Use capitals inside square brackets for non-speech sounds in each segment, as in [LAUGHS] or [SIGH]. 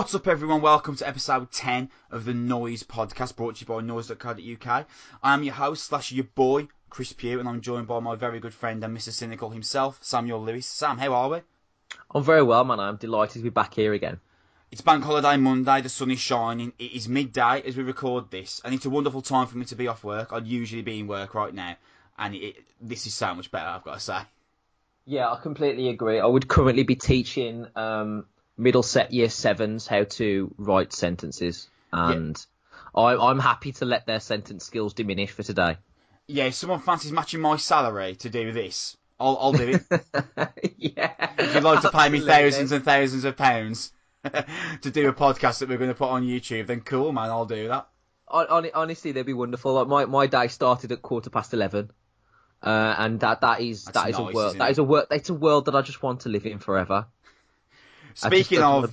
What's up, everyone? Welcome to episode 10 of the Noise podcast brought to you by noise.co.uk. I am your host, slash your boy, Chris Pugh, and I'm joined by my very good friend and Mr. Cynical himself, Samuel Lewis. Sam, how are we? I'm very well, man. I'm delighted to be back here again. It's Bank Holiday Monday, the sun is shining. It is midday as we record this, and it's a wonderful time for me to be off work. I'd usually be in work right now, and it, this is so much better, I've got to say. Yeah, I completely agree. I would currently be teaching um, Middleset Year Sevens how to write sentences, and yeah. I, I'm happy to let their sentence skills diminish for today. Yeah, if someone fancies matching my salary to do this, I'll, I'll do it. [LAUGHS] yeah. If you'd like to pay me thousands and thousands of pounds [LAUGHS] to do a podcast that we're going to put on YouTube, then cool, man, I'll do that. Honestly, they'd be wonderful. Like my, my day started at quarter past eleven, uh, and that that is That's that is nice, a world that it? is a world it's a world that I just want to live in forever. Speaking of.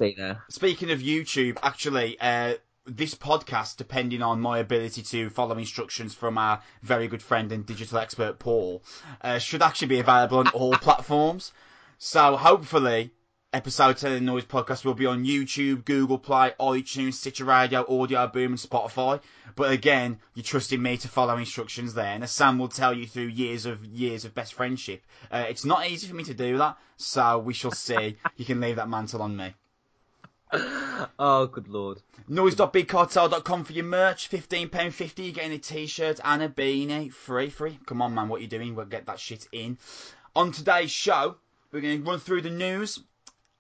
Speaking of YouTube, actually, uh, this podcast, depending on my ability to follow instructions from our very good friend and digital expert Paul, uh, should actually be available on all [LAUGHS] platforms. So hopefully, episode 10 of the Noise Podcast will be on YouTube, Google Play, iTunes, Stitcher Radio, Audio Boom, and Spotify. But again, you're trusting me to follow instructions there, and as Sam will tell you through years of years of best friendship, uh, it's not easy for me to do that. So we shall see. you can leave that mantle on me. [LAUGHS] Oh, good lord. Noise.bigcartel.com for your merch. £15.50. You're getting a t shirt and a beanie. Free, free. Come on, man. What are you doing? We'll get that shit in. On today's show, we're going to run through the news.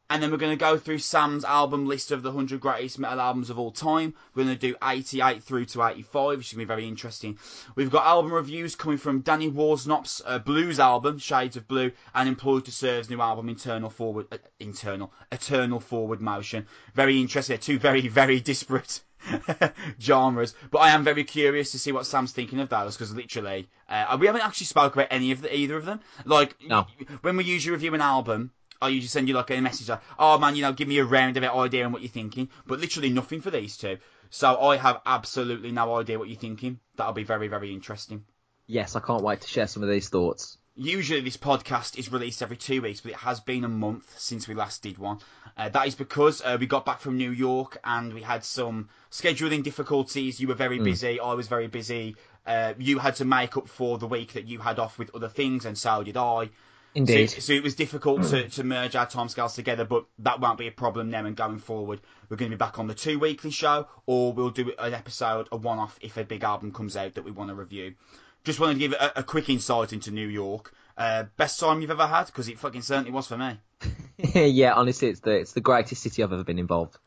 And then we're going to go through Sam's album list of the 100 greatest metal albums of all time. We're going to do 88 through to 85, which is going to be very interesting. We've got album reviews coming from Danny Worsnop's uh, blues album, Shades of Blue, and Employed to Serve's new album, Internal Forward, uh, Internal, Eternal Forward Motion. Very interesting. They're two very, very disparate [LAUGHS] genres. But I am very curious to see what Sam's thinking of those, because literally, uh, we haven't actually spoke about any of the, either of them. Like, No. when we usually review an album, I usually send you like a message like, oh man, you know, give me a roundabout idea on what you're thinking. But literally nothing for these two. So I have absolutely no idea what you're thinking. That'll be very, very interesting. Yes, I can't wait to share some of these thoughts. Usually this podcast is released every two weeks, but it has been a month since we last did one. Uh, that is because uh, we got back from New York and we had some scheduling difficulties. You were very busy. I was very busy. Uh, you had to make up for the week that you had off with other things, and so did I. Indeed. So, so it was difficult to, to merge our timescales together, but that won't be a problem now and going forward. We're going to be back on the two weekly show, or we'll do an episode, a one off, if a big album comes out that we want to review. Just wanted to give a, a quick insight into New York. Uh, best time you've ever had? Because it fucking certainly was for me. [LAUGHS] [LAUGHS] yeah, honestly, it's the it's the greatest city I've ever been involved.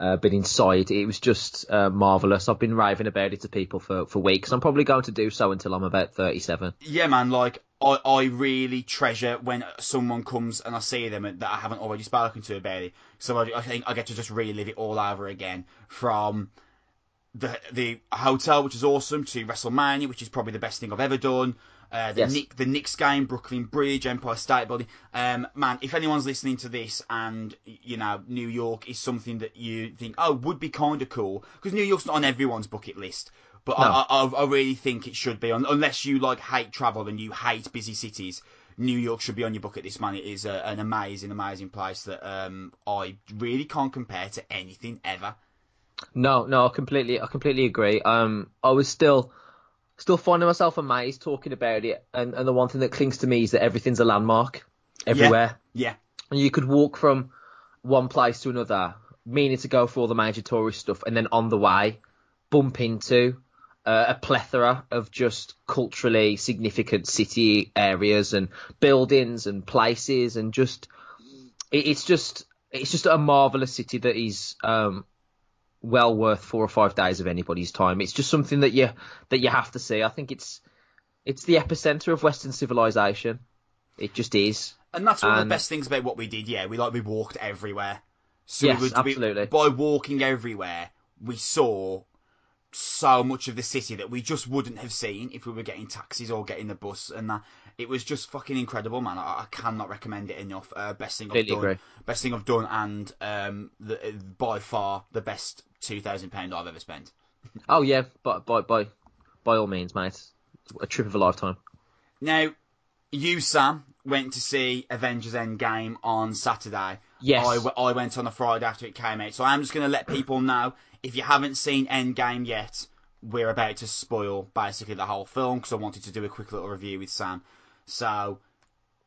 Uh, been inside. It was just uh, marvelous. I've been raving about it to people for, for weeks. I'm probably going to do so until I'm about 37. Yeah, man, like, I, I really treasure when someone comes and I see them that I haven't already spoken to about it. So I, I think I get to just relive it all over again from the the hotel, which is awesome, to WrestleMania, which is probably the best thing I've ever done. Uh, the Yes. Nick, the Knicks game, Brooklyn Bridge, Empire State Building. Um, man, if anyone's listening to this and you know New York is something that you think oh would be kind of cool because New York's not on everyone's bucket list, but No. I, I, I really think it should be on unless you like hate travel and you hate busy cities. New York should be on your bucket list, man. It is a, an amazing, amazing place that um, I really can't compare to anything ever. No, no, I completely, I completely agree. Um, I was still, still finding myself amazed talking about it, and, and the one thing that clings to me is that everything's a landmark everywhere. Yeah, And you could walk from one place to another, meaning to go for all the major tourist stuff, and then on the way, bump into uh, a plethora of just culturally significant city areas and buildings and places, and just it, it's just it's just a marvelous city that is um, well worth four or five days of anybody's time. It's just something that you that you have to see. I think it's it's the epicenter of Western civilization. It just is. and that's one of the best things about what we did. Yeah, we like we walked everywhere. So Yes, we would, absolutely. We, by walking everywhere, we saw so much of the city that we just wouldn't have seen if we were getting taxis or getting the bus, and that it was just fucking incredible, man. I, I cannot recommend it enough. Uh, best thing I've done, agree. best thing I've done, and um, the, by far the best two thousand pound I've ever spent. Oh yeah, but by by by all means, mate. A trip of a lifetime. Now, you Sam went to see Avengers Endgame on Saturday. Yes. I, I went on a Friday after it came out. So I'm just going to let people know if you haven't seen Endgame yet, we're about to spoil basically the whole film because I wanted to do a quick little review with Sam. So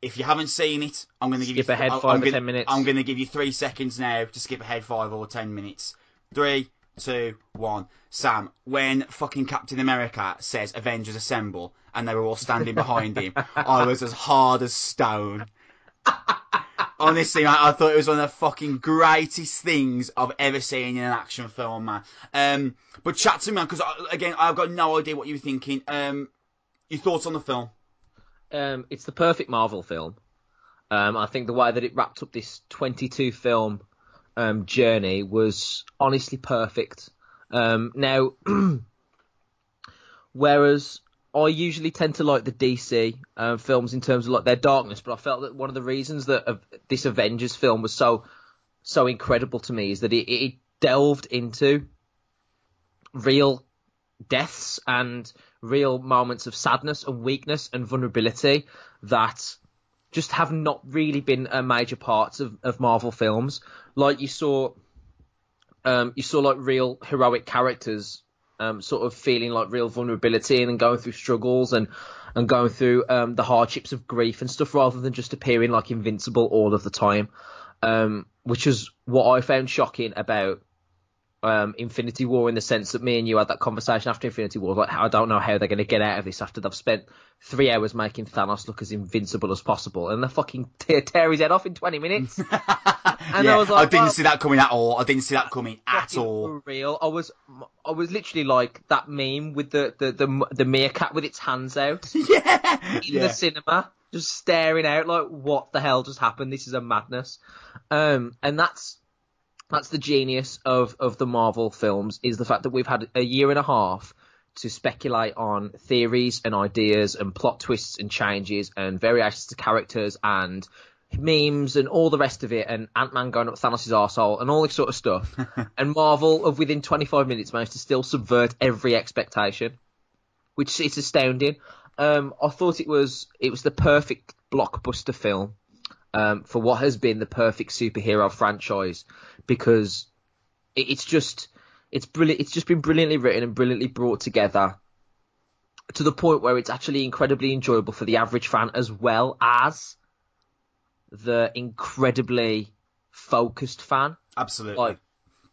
if you haven't seen it, I'm going to give Skip you ahead I'm five or gonna- 10 minutes. I'm going to give you three seconds now to skip ahead five or ten minutes. Three, two, one. Sam, when fucking Captain America says Avengers Assemble and they were all standing behind him, [LAUGHS] I was as hard as stone. [LAUGHS] Honestly, man, I thought it was one of the fucking greatest things I've ever seen in an action film, man. Um, but chat to me, man, because again, I've got no idea what you were thinking. Um, your thoughts on the film? um, it's the perfect Marvel film. Um, I think the way that it wrapped up this 22 film um, journey was honestly perfect. Um, now, [CLEARS THROAT] whereas I usually tend to like the DC um, films in terms of like their darkness, but I felt that one of the reasons that uh, this Avengers film was so so incredible to me is that it, it delved into real deaths and real moments of sadness and weakness and vulnerability that just have not really been uh, major parts of, of Marvel films. Like you saw, um, you saw like real heroic characters, um, sort of feeling like real vulnerability and going through struggles and and going through um, the hardships of grief and stuff, rather than just appearing like invincible all of the time. Um, which is what I found shocking about um, Infinity War in the sense that me and you had that conversation after Infinity War. Like, I don't know how they're going to get out of this after they've spent three hours making Thanos look as invincible as possible, and they fucking [LAUGHS] tear, tear his head off in twenty minutes. [LAUGHS] And I was like, didn't well- see that coming at all. I didn't see that coming at all. Real, I was, I was literally like that meme with the the the, the meerkat with its hands out [LAUGHS] yeah, in yeah. the cinema, just staring out like, what the hell just happened? This is a madness. Um, and that's that's the genius of of the Marvel films is the fact that we've had a year and a half to speculate on theories and ideas and plot twists and changes and variations to characters and memes and all the rest of it and Ant-Man going up Thanos' arsehole and all this sort of stuff. [LAUGHS] and Marvel of within 25 minutes managed to still subvert every expectation, which is astounding. Um, I thought it was it was the perfect blockbuster film um, for what has been the perfect superhero franchise because it, it's just it's brilliant. It's just been brilliantly written and brilliantly brought together to the point where it's actually incredibly enjoyable for the average fan as well as the incredibly focused fan Absolutely. like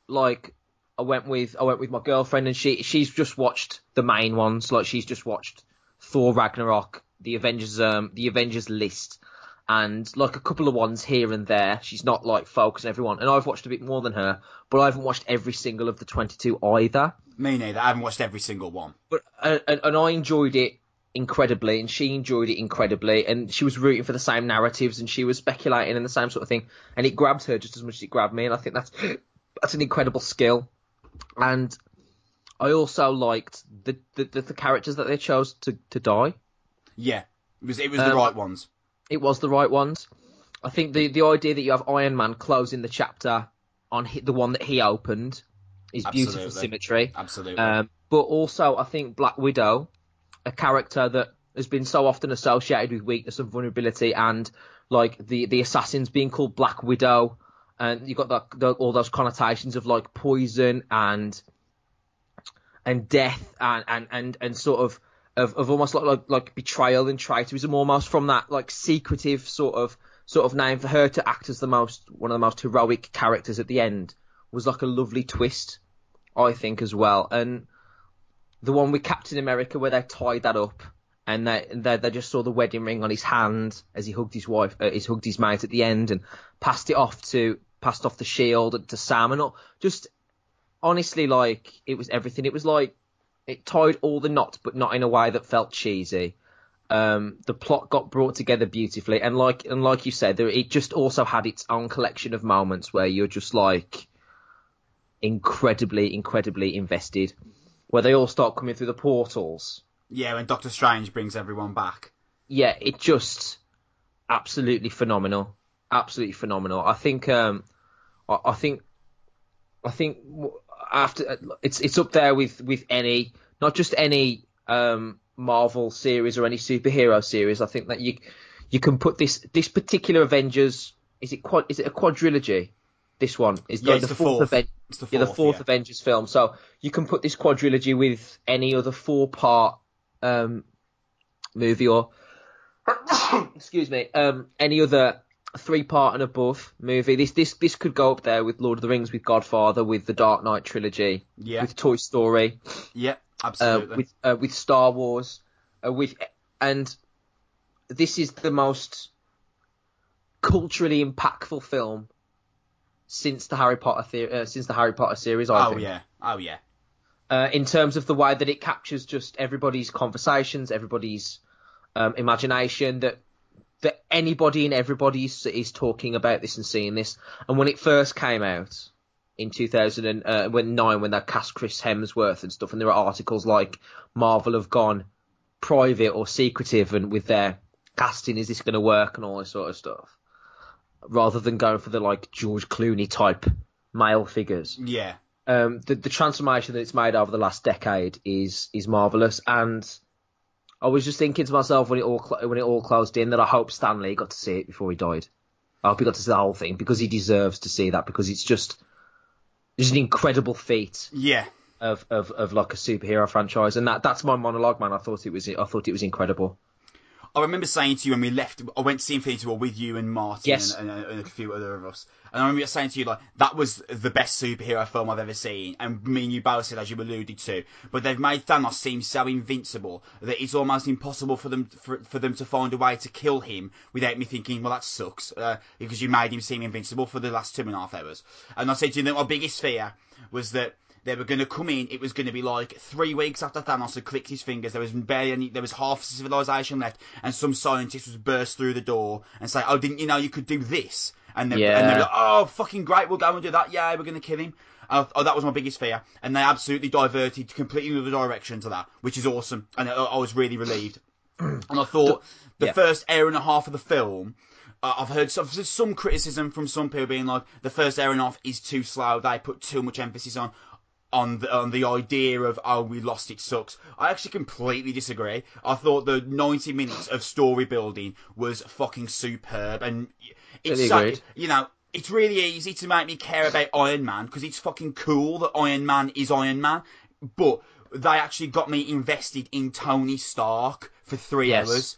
like I went with I went with my girlfriend and she she's just watched the main ones like she's just watched Thor Ragnarok the Avengers um the Avengers list and like a couple of ones here and there she's not like focusing everyone and I've watched a bit more than her but I haven't watched every single of the 22 either Me neither. I haven't watched every single one. but and, and I enjoyed it incredibly, and she enjoyed it incredibly, and she was rooting for the same narratives, and she was speculating and the same sort of thing, and it grabbed her just as much as it grabbed me, and I think that's that's an incredible skill, and I also liked the the, the, the characters that they chose to, to die. Yeah, it was it was the Um, right ones. It was the right ones. I think the the idea that you have Iron Man closing the chapter on the one that he opened is beautiful symmetry. Absolutely. Um, but also, I think Black Widow, a character that has been so often associated with weakness and vulnerability, and like the the assassins being called Black Widow, and you've got that the, all those connotations of like poison and and death and and and, and sort of. Of, of almost like, like like betrayal and traitorism, almost from that like secretive sort of sort of name for her to act as the most one of the most heroic characters at the end was like a lovely twist, I think as well. And the one with Captain America where they tied that up and they they, they just saw the wedding ring on his hand as he hugged his wife, uh, hugged his mate at the end and passed it off to passed off the shield to Sam and all. Just honestly, like it was everything. It was like it tied all the knots, but not in a way that felt cheesy. Um, the plot got brought together beautifully, and like and like you said, there, it just also had its own collection of moments where you're just like incredibly, incredibly invested. Where they all start coming through the portals. yeah, when Doctor Strange brings everyone back. Yeah, it just absolutely phenomenal, absolutely phenomenal. I think, um, I, I think, I think after it's it's up there with with any, not just any um Marvel series or any superhero series. I think that you you can put this this particular Avengers is it quad, is it a quadrilogy? This one is Yeah, like the, the fourth, fourth. Aven- the yeah, the fourth, fourth yeah. Avengers film. So you can put this quadrilogy with any other four part um, movie or [COUGHS] excuse me, um, any other three part and above movie. This this this could go up there with Lord of the Rings, with Godfather, with the Dark Knight trilogy, Yeah, with Toy Story, yeah, uh, absolutely. with uh, with Star Wars, uh, with and this is the most culturally impactful film since the Harry Potter the- uh, since the Harry Potter series. I oh think. yeah, oh yeah, Uh, in terms of the way that it captures just everybody's conversations, everybody's um, imagination, that that anybody and everybody is, is talking about this and seeing this. And when it first came out in 2009, when when they cast Chris Hemsworth and stuff, and there were articles like Marvel have gone private or secretive and with their casting, is this going to work and all this sort of stuff, rather than going for the like George Clooney type male figures yeah. um, the the transformation that it's made over the last decade is is marvelous. And I was just thinking to myself when it all when it all closed in that I hope Stan Lee got to see it before he died. I hope he got to see the whole thing because he deserves to see that because it's just it's an incredible feat Yeah, of, of, of like a superhero franchise, and that that's my monologue, man. I thought it was I thought it was incredible. I remember saying to you when we left, I went to see Infinity War with you and Martin Yes. and, and, and a few other of us. And I remember saying to you, like, that was the best superhero film I've ever seen. And me and you both said, as you alluded to. But they've made Thanos seem so invincible that it's almost impossible for them for, for them to find a way to kill him without me thinking, well, that sucks. Uh, because you made him seem invincible for the last two and a half hours. And I said to you that my biggest fear was that they were going to come in. It was going to be like three weeks after Thanos had clicked his fingers. There was barely any. There was half civilization left, and some scientist was burst through the door and say, "Oh, didn't you know you could do this?" And they and they Yeah. were like, "Oh, fucking great! We'll go and do that. Yeah, we're going to kill him." Uh, oh, that was my biggest fear, and they absolutely diverted completely another direction to that, which is awesome, and I, I was really relieved. [CLEARS THROAT] and I thought the Yeah. first hour and a half of the film. Uh, I've heard some, some criticism from some people being like the first hour and a half is too slow. They put too much emphasis on on the on the idea of oh we lost it sucks. I actually completely disagree. I thought the 90 minutes of story building was fucking superb, and it's agreed. you know it's really easy to make me care about Iron Man because it's fucking cool that Iron Man is Iron Man, but they actually got me invested in Tony Stark for three Yes. hours.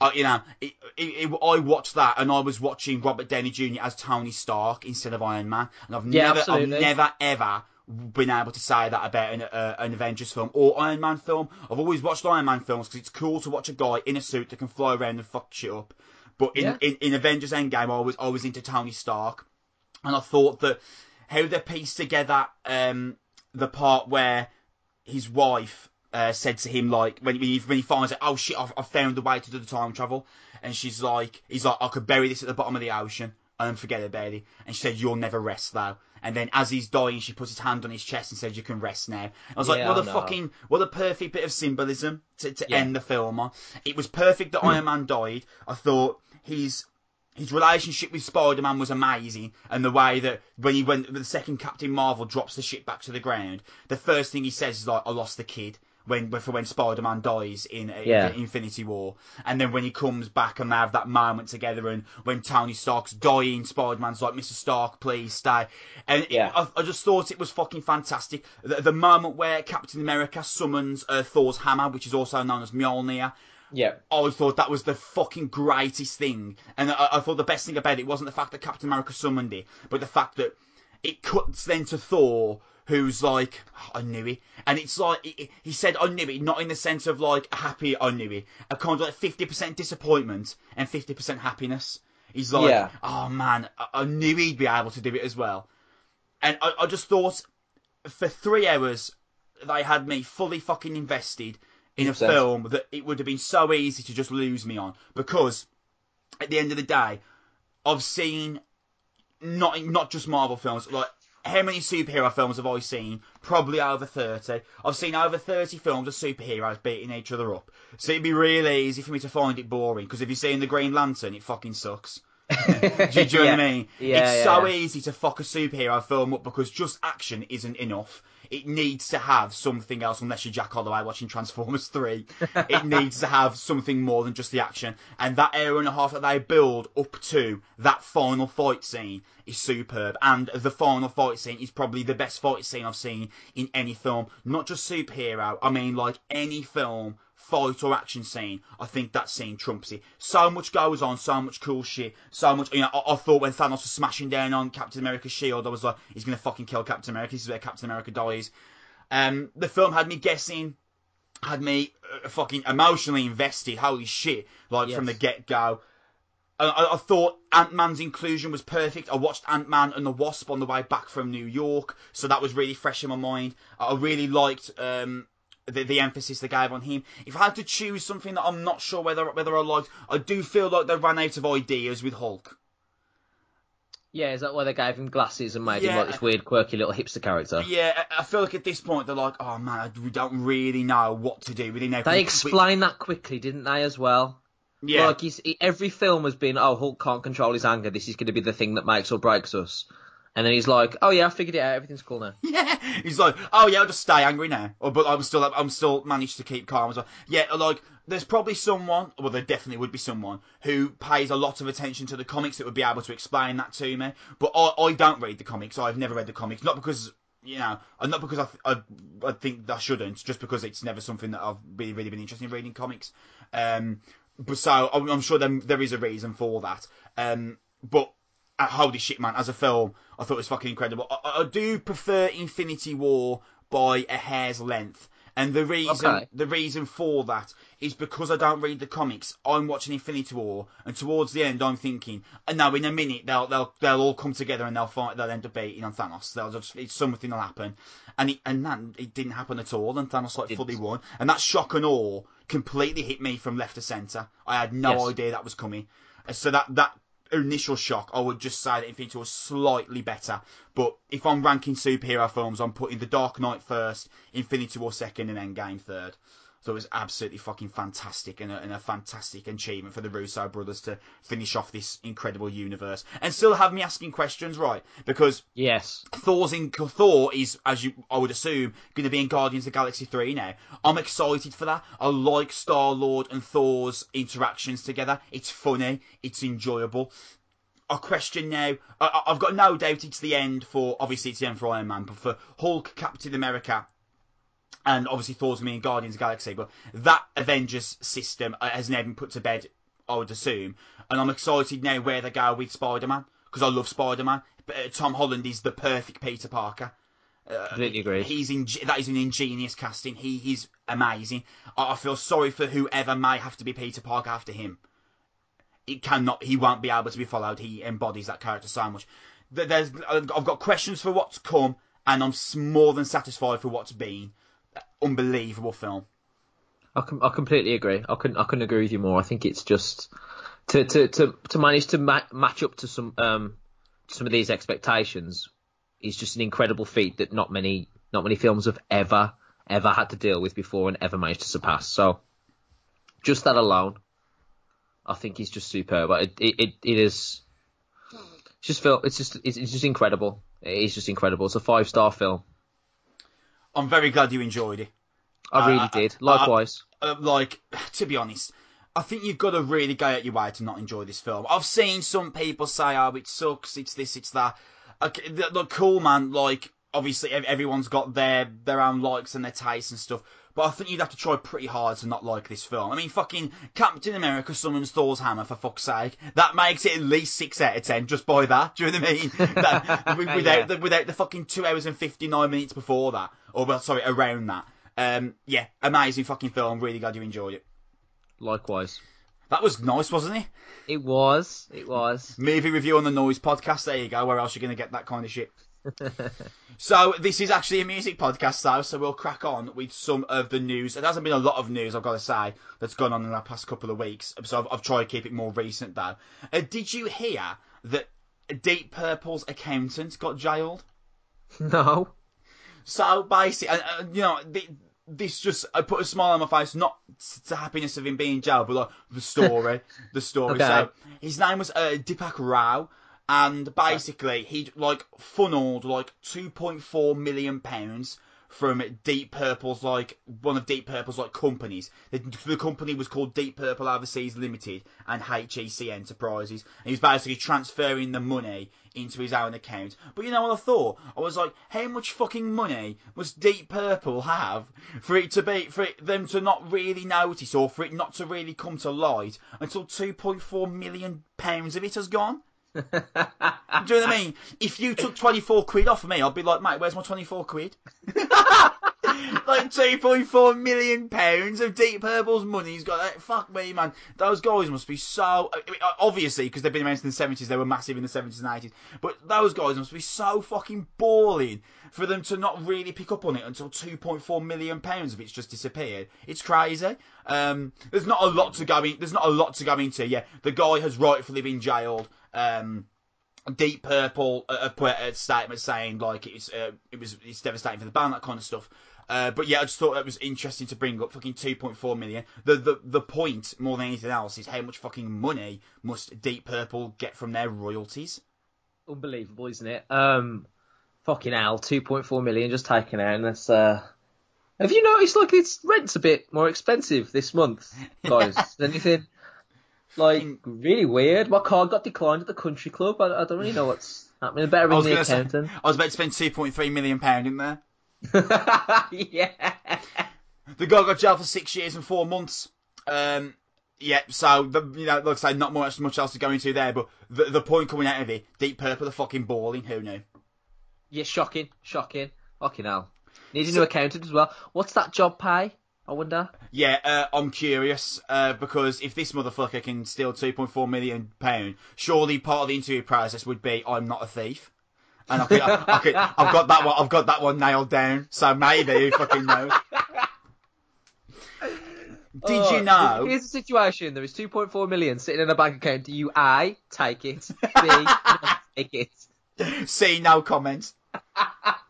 Uh, you know, it, it, it, I watched that and I was watching Robert Downey Jr. as Tony Stark instead of Iron Man, and I've Yeah, never, absolutely. I've never ever been able to say that about an, uh, an Avengers film or Iron Man film. I've always watched Iron Man films because it's cool to watch a guy in a suit that can fly around and fuck shit up. But in, Yeah. in, in Avengers Endgame, I was I was into Tony Stark, and I thought that how they pieced together um, the part where his wife uh, said to him like when he when he finds out, oh shit, I've, I've found a way to do the time travel, and she's like, he's like, I could bury this at the bottom of the ocean and forget about it, and she said, you'll never rest though. And then as he's dying, she puts his hand on his chest and says, "You can rest now." I was like, Yeah, "What I a fucking, what a perfect bit of symbolism to, to Yeah. end the film on." It was perfect that Iron Man died. I thought his his relationship with Spider Man was amazing, and the way that when he went, with the second Captain Marvel drops the ship back to the ground, the first thing he says is like, "I lost the kid." When for when Spider Man dies in, in Infinity War, and then when he comes back and they have that moment together, and when Tony Stark's dying, Spider Man's like, "Mr. Stark, please stay," and Yeah. I, I just thought it was fucking fantastic. The, the moment where Captain America summons uh, Thor's hammer, which is also known as Mjolnir, Yeah, I thought that was the fucking greatest thing. And I, I thought the best thing about it wasn't the fact that Captain America summoned it, but the fact that it cuts then to Thor, who's like, oh, I knew it. And it's like, he- he said, I knew it, not in the sense of like, happy, I knew it. A kind of like 50% disappointment and 50% happiness. He's like, Yeah. oh man, I, I knew he'd be able to do it as well. And I, I just thought, for three hours, they had me fully fucking invested in a 100%. film that it would have been so easy to just lose me on because at the end of the day, I've seen not not just Marvel films. Like how many superhero films have I seen? Probably over thirty. I've seen over thirty films of superheroes beating each other up. So it'd be really easy for me to find it boring. Because if you've seen the Green Lantern, it fucking sucks. [LAUGHS] do, you- do you know what I mean? Yeah, it's yeah, so yeah. easy to fuck a superhero film up because just action isn't enough. It needs to have something else, unless you're Jack Holloway watching Transformers 3. it [LAUGHS] needs to have something more than just the action. And that hour and a half that they build up to that final fight scene is superb. And the final fight scene is probably the best fight scene I've seen in any film. Not just superhero, I mean like any film fight or action scene, I think that scene trumps it. So much goes on, so much cool shit, so much. You know, I, I, thought when Thanos was smashing down on Captain America's shield, I was like, he's gonna fucking kill Captain America. This is where Captain America dies. Um, the film had me guessing, had me uh, fucking emotionally invested. Holy shit! Like yes. from the get go. I, I, thought Ant Man's inclusion was perfect. I watched Ant Man and the Wasp on the way back from New York, so that was really fresh in my mind. I really liked um, the, the emphasis they gave on him. If I had to choose something that I'm not sure whether whether I liked, I do feel like they ran out of ideas with Hulk. Yeah, is that why they gave him glasses and made yeah. him like this weird, quirky little hipster character? Yeah, I feel like at this point they're like, oh man, we don't really know what to do with him now. They explained that quickly, didn't they, as well? Yeah. Like he's, he, every film has been, oh, Hulk can't control his anger. This is going to be the thing that makes or breaks us. And then he's like, "Oh yeah, I figured it out. Everything's cool now." Yeah, [LAUGHS] he's like, "Oh yeah, I'll just stay angry now." Or, but I'm still, I'm still managed to keep calm as well. Yeah, like there's probably someone, well, there definitely would be someone who pays a lot of attention to the comics that would be able to explain that to me. But I, I don't read the comics. I've never read the comics, not because you know, not because I, I, I think I shouldn't, just because it's never something that I've really, really been interested in reading comics. Um, but so I'm, I'm sure there, there is a reason for that. Um, but holy shit, man! As a film, I thought it was fucking incredible. I, I do prefer Infinity War by a hair's length. And the reason okay. the reason for that is because I don't read the comics. I'm watching Infinity War, and towards the end, I'm thinking, and uh, now in a minute they'll they'll they'll all come together and they'll fight. They'll end up beating on Thanos. They'll just it's something will happen, and it, and that it didn't happen at all. And Thanos like fully won, and that shock and awe completely hit me from left to center. I had no yes. idea that was coming. So that that initial shock, I would just say that Infinity War was slightly better. But if I'm ranking superhero films, I'm putting The Dark Knight first, Infinity War second, and Endgame third. So it was absolutely fucking fantastic and a, and a, fantastic achievement for the Russo brothers to finish off this incredible universe and still have me asking questions, right? Because yes, Thor's in Thor is, as you I would assume, going to be in Guardians of the Galaxy three now. I'm excited for that. I like Star Lord and Thor's interactions together. It's funny, it's enjoyable. A question now. I, I've got no doubt it's the end for obviously it's the end for Iron Man, but for Hulk, Captain America, and obviously Thor's me in Guardians of Galaxy, but that Avengers system uh, has never been put to bed, I would assume. And I'm excited now where they go with Spider Man, because I love Spider Man. Uh, Tom Holland is the perfect Peter Parker. Uh, Completely agree. He's in, that is an ingenious casting. He he's amazing. I, I feel sorry for whoever may have to be Peter Parker after him. It cannot. He won't be able to be followed. He embodies that character so much. There's, I've got questions for what's come, and I'm more than satisfied for what's been unbelievable film. I, com- I completely agree. I couldn't I couldn't agree with you more. I think it's just to to to, to manage to ma- match up to some um some of these expectations is just an incredible feat that not many not many films have ever ever had to deal with before and ever managed to surpass. So just that alone, I think is just superb. It it it, it is. It's just feel it's just it's, it's just incredible. It is just incredible. It's a five star film. I'm very glad you enjoyed it. I really uh, did. Likewise. Uh, uh, like, [SIGHS] to be honest, I think you've got to really go out your way to not enjoy this film. I've seen some people say, "Oh, it sucks. It's this. It's that." Okay, look, cool, man. Like, obviously, everyone's got their their own likes and their tastes and stuff. But I think you'd have to try pretty hard to not like this film. I mean, fucking Captain America summons Thor's hammer, for fuck's sake. That makes it at least 6 out of 10 just by that. [LAUGHS] Do you know what I mean? that, [LAUGHS] [LAUGHS] without, yeah. the, without the fucking 2 hours and 59 minutes before that. Or, well, sorry, around that. Um, yeah, amazing fucking film. Really glad you enjoyed it. Likewise. That was nice, wasn't it? It was. It was. Movie review on the Noise podcast. There you go. Where else are you going to get that kind of shit? [LAUGHS] so this is actually a music podcast now, so we'll crack on with some of the news. There hasn't been a lot of news, I've got to say, that's gone on in the past couple of weeks. So I've, I've tried to keep it more recent though. Uh, did you hear that Deep Purple's accountant got jailed? [LAUGHS] No. So basically, uh, uh, you know, the, this just I put a smile on my face, not to happiness of him being jailed, but like the story, [LAUGHS] the story. Okay. So his name was uh, Deepak Rao and basically he like funneled like 2.4 million pounds from Deep Purple's like one of Deep Purple's like companies. The, the company was called Deep Purple Overseas Limited and HEC Enterprises, and he was basically transferring the money into his own account. But you know what I thought? I was like, how much fucking money must Deep Purple have for it to be for it, them to not really notice or for it not to really come to light until 2.4 million pounds of it has gone? [LAUGHS] Do you know what I mean? If you took 24 quid off of me, I'd be like, mate, where's my 24 quid? [LAUGHS] like 2.4 million pounds of Deep Purple's money. He's got that. Fuck me, man. Those guys must be so. I mean, obviously, because they've been around since the 70s, they were massive in the 70s and 80s. But those guys must be so fucking balling for them to not really pick up on it until 2.4 million pounds of it's just disappeared. It's crazy. Um, there's not a lot to go in. There's not a lot to go into. Yeah, the guy has rightfully been jailed. Um, Deep Purple uh, put a statement saying like it's uh, it was it's devastating for the band, that kind of stuff. Uh, but yeah, I just thought that was interesting to bring up. Fucking 2.4 million. The, the the point more than anything else is how much fucking money must Deep Purple get from their royalties? Unbelievable, isn't it? Um, fucking hell, 2.4 million just taken out, and that's uh. Have you noticed like its rent's a bit more expensive this month, [LAUGHS] guys? Anything? Like really weird. My card got declined at the country club. I, I don't really know what's [LAUGHS] happening. Better ring the accountant. Say, I was about to spend two point three million pound in there. [LAUGHS] yeah. The guy got jailed for six years and four months. Um, yeah, so the, you know, like I say, not much much else to go into there, but the the point coming out of it, Deep Purple are fucking balling. Who knew? Yeah, shocking, shocking. Fucking hell. Need a new accountant as well. What's that job pay? I wonder. Yeah, uh, I'm curious uh, because if this motherfucker can steal 2.4 million pound, surely part of the interview process would be I'm not a thief, and I could, I, I could, I've got that one, I've got that one nailed down. So maybe who fucking knows? Did Oh, you know? Here's the situation. There is 2.4 million sitting in a bank account. Do you A, take it, [LAUGHS] B, take it? See no comments. [LAUGHS]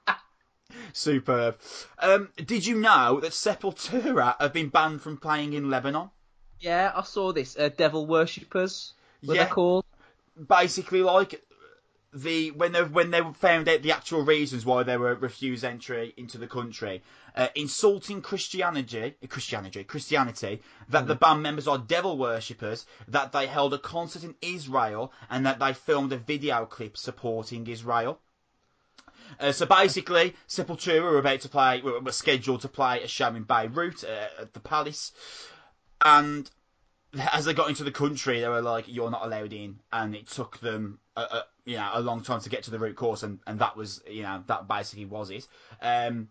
Superb. Um, did you know that Sepultura have been banned from playing in Lebanon? Yeah, I saw this. Uh, devil worshippers, Yeah. called. basically like the when they when they found out the actual reasons why they were refused entry into the country, uh, insulting Christianity, Christianity, Christianity, that the band members are devil worshippers, that they held a concert in Israel, and that they filmed a video clip supporting Israel. Uh, so basically, Sepultura were about to play, were, were scheduled to play a show in Beirut uh, at the Palace, and as they got into the country, they were like, "You're not allowed in," and it took them, a, a, you know, a long time to get to the root cause, and, and that was, you know, that basically was it. Um,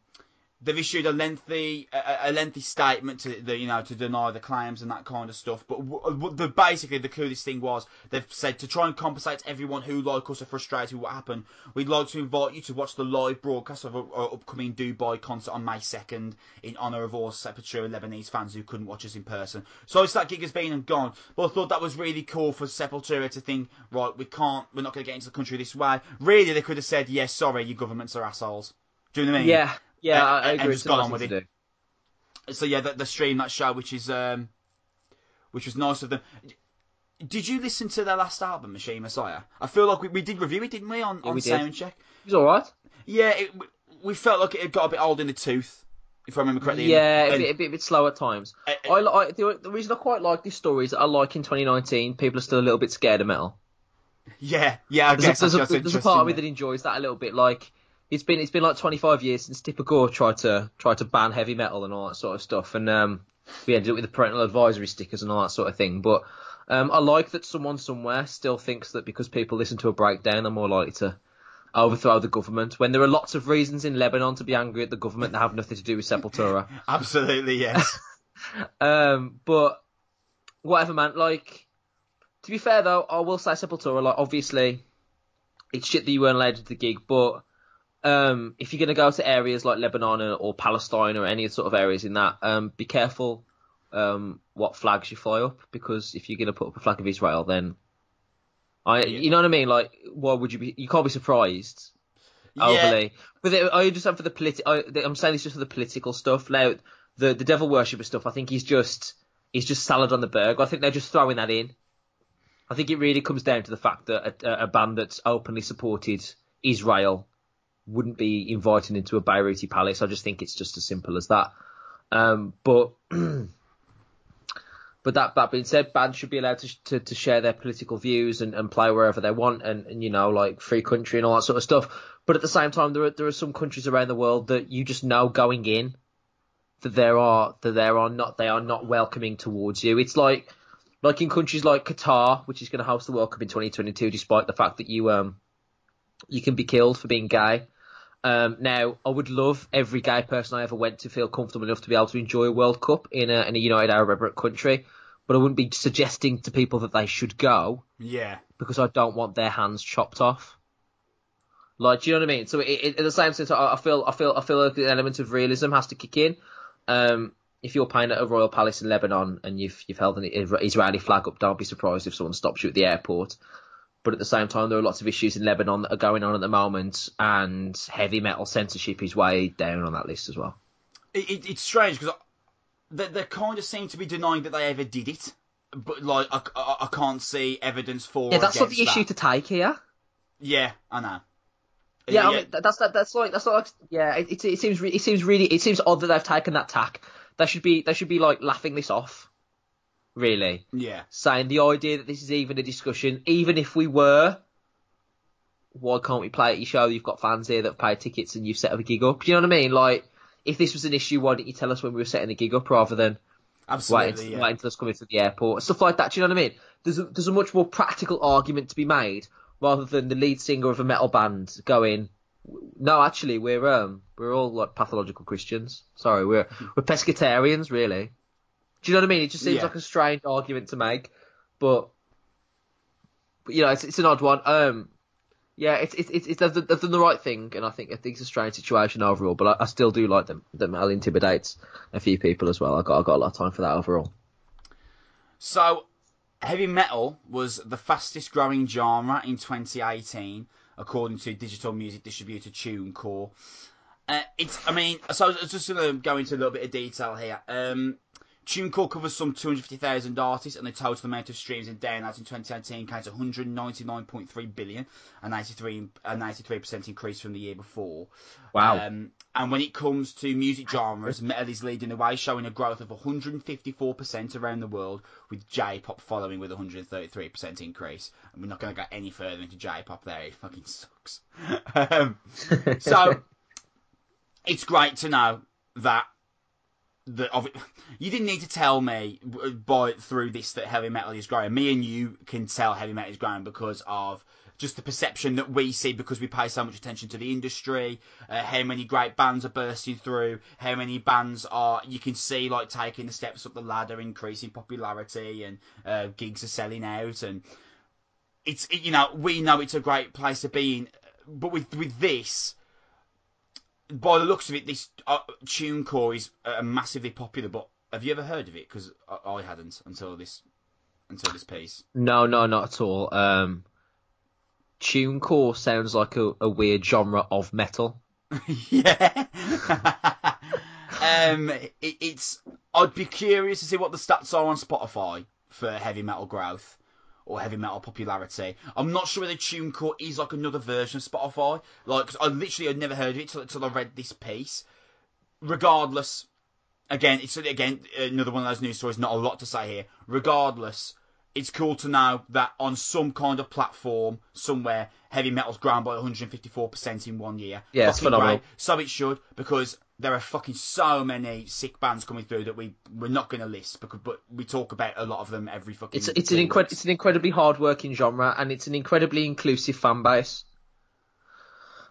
they've issued a lengthy, a, a lengthy statement to, the, you know, to deny the claims and that kind of stuff. But w- w- the basically the coolest thing was they've said to try and compensate everyone who, like us, are frustrated with what happened. We'd like to invite you to watch the live broadcast of our upcoming Dubai concert on May second in honour of all Sepultura Lebanese fans who couldn't watch us in person. So it's that gig has been and gone. But I thought that was really cool for Sepultura to think, right, we can't, we're not going to get into the country this way. Really, they could have said, yes, sorry, your governments are assholes. Do you know what I mean? Yeah, yeah, Uh, I, I and agree. just It's got nice on with it. do. So yeah, the, the stream that show, which is um, which was nice of them. Did you listen to their last album, Machine Messiah? I feel like we, we did review it, didn't we, on, Yeah, on we. Soundcheck? It was all right. Yeah, it, we felt like it had got a bit old in the tooth, if I remember correctly. Yeah, a bit, a bit, a bit slow at times. Uh, I, li- the, the reason I quite like this story is that I like in 2019 people are still a little bit scared of metal. yeah, yeah, I There's, guess a, there's, that's a, there's a part of me that enjoys that a little bit. Like it's been it's been like 25 years since Tipper Gore tried to tried to ban heavy metal and all that sort of stuff, and um, we ended up with the parental advisory stickers and all that sort of thing. But um, I like that someone somewhere still thinks that because people listen to a breakdown, they're more likely to overthrow the government. When there are lots of reasons in Lebanon to be angry at the government that have nothing to do with Sepultura. [LAUGHS] Absolutely, yes. [LAUGHS] Um, but whatever, man. Like, to be fair though, I will say Sepultura. Like, obviously, it's shit that you weren't allowed to the gig, but um, if you're gonna go to areas like Lebanon or, or Palestine or any sort of areas in that, um, be careful um, what flags you fly up because if you're gonna put up a flag of Israel, then I, Yeah. you know what I mean. Like, why would you be? You can't be surprised yeah. But the, I understand for the politi- I, I'm saying this just for the political stuff. Now, the the devil worshipper stuff, I think he's just he's just salad on the burger. I think they're just throwing that in. I think it really comes down to the fact that a, a band that's openly supported Israel wouldn't be invited into a Beiruti palace. I just think it's just as simple as that. Um, but [CLEARS THROAT] but that that being said, bands should be allowed to to, to share their political views and, and play wherever they want, and, and you know like free country and all that sort of stuff. But at the same time, there are there are some countries around the world that you just know going in that there are that there are not they are not welcoming towards you. It's like like in countries like Qatar, which is going to host the World Cup in 2022, despite the fact that you um you can be killed for being gay. Um, now, I would love every gay person I ever went to feel comfortable enough to be able to enjoy a World Cup in a, in a United Arab Emirates country, but I wouldn't be suggesting to people that they should go Yeah. because I don't want their hands chopped off. Like, do you know what I mean? So, it, it, in the same sense, I, I feel, I feel, I feel like the element of realism has to kick in. Um, if you're paying at a royal palace in Lebanon and you've you've held an Israeli flag up, don't be surprised if someone stops you at the airport. But at the same time, there are lots of issues in Lebanon that are going on at the moment, and heavy metal censorship is way down on that list as well. It, it, it's strange because they, they kind of seem to be denying that they ever did it, but like I, I, I can't see evidence for. Yeah, that's not the against issue that. to take here. Yeah, I know. Yeah, I mean, that's that, that's like that's like yeah. It, it, it seems re- it seems really it seems odd that they've taken that tack. They should be they should be like laughing this off. Really, yeah. saying the idea that this is even a discussion, even if we were, why can't we play at your show? You've got fans here that have paid tickets and you've set up a gig up. You know what I mean? Like, if this was an issue, why didn't you tell us when we were setting the gig up rather than Absolutely. waiting, yeah. waiting until us coming to the airport, stuff like that. Do you know what I mean? There's a, there's a much more practical argument to be made rather than the lead singer of a metal band going, "No, actually, we're um we're all like pathological Christians. Sorry, we're we're pescatarians, really." Do you know what I mean? It just seems Yeah. like a strange argument to make, but, but you know, it's it's an odd one. Um, yeah, it's it's it's, it's they've, they've done the right thing, and I think I think it's a strange situation overall. But I, I still do like them. That metal intimidates a few people as well. I got I got a lot of time for that overall. So, heavy metal was the fastest growing genre in 2018, according to digital music distributor TuneCore. Uh, it's, I mean, so I was just going to go into a little bit of detail here. Um, TuneCore covers some 250,000 artists, and the total amount of streams in downloads in 2018 came to 199.3 billion, a 93 a 93% increase from the year before. Wow. Um, and when it comes to music genres, metal is leading the way, showing a growth of 154% around the world, with J-pop following with 133% increase. And we're not going to go any further into J-pop there; it fucking sucks. [LAUGHS] um, so [LAUGHS] it's great to know that that of it, you didn't need to tell me by through this that heavy metal is growing. Me and you can tell heavy metal is growing because of just the perception that we see because we pay so much attention to the industry, uh, how many great bands are bursting through, how many bands are you can see like taking the steps up the ladder, increasing popularity, and uh, gigs are selling out, and it's it, you know we know it's a great place to be in, but with with this by the looks of it, this uh, TuneCore is uh, massively popular. But have you ever heard of it? Because I, I hadn't until this until this piece. No, no, not at all. Um, TuneCore sounds like a, a weird genre of metal. [LAUGHS] yeah. [LAUGHS] um, it, it's. I'd be curious to see what the stats are on Spotify for heavy metal growth or heavy metal popularity. I'm not sure whether TuneCore is like another version of Spotify. Like, 'cause I literally had never heard of it till, till I read this piece. Regardless, again, it's again another one of those news stories. Not a lot to say here. Regardless, it's cool to know that on some kind of platform somewhere, heavy metal's grown by 154% in one year. Yeah, it's phenomenal. great. So it should because there are fucking so many sick bands coming through that we we're not going to list because but we talk about a lot of them every fucking. It's it's an it's an incredibly hard working genre, and it's an incredibly inclusive fan base.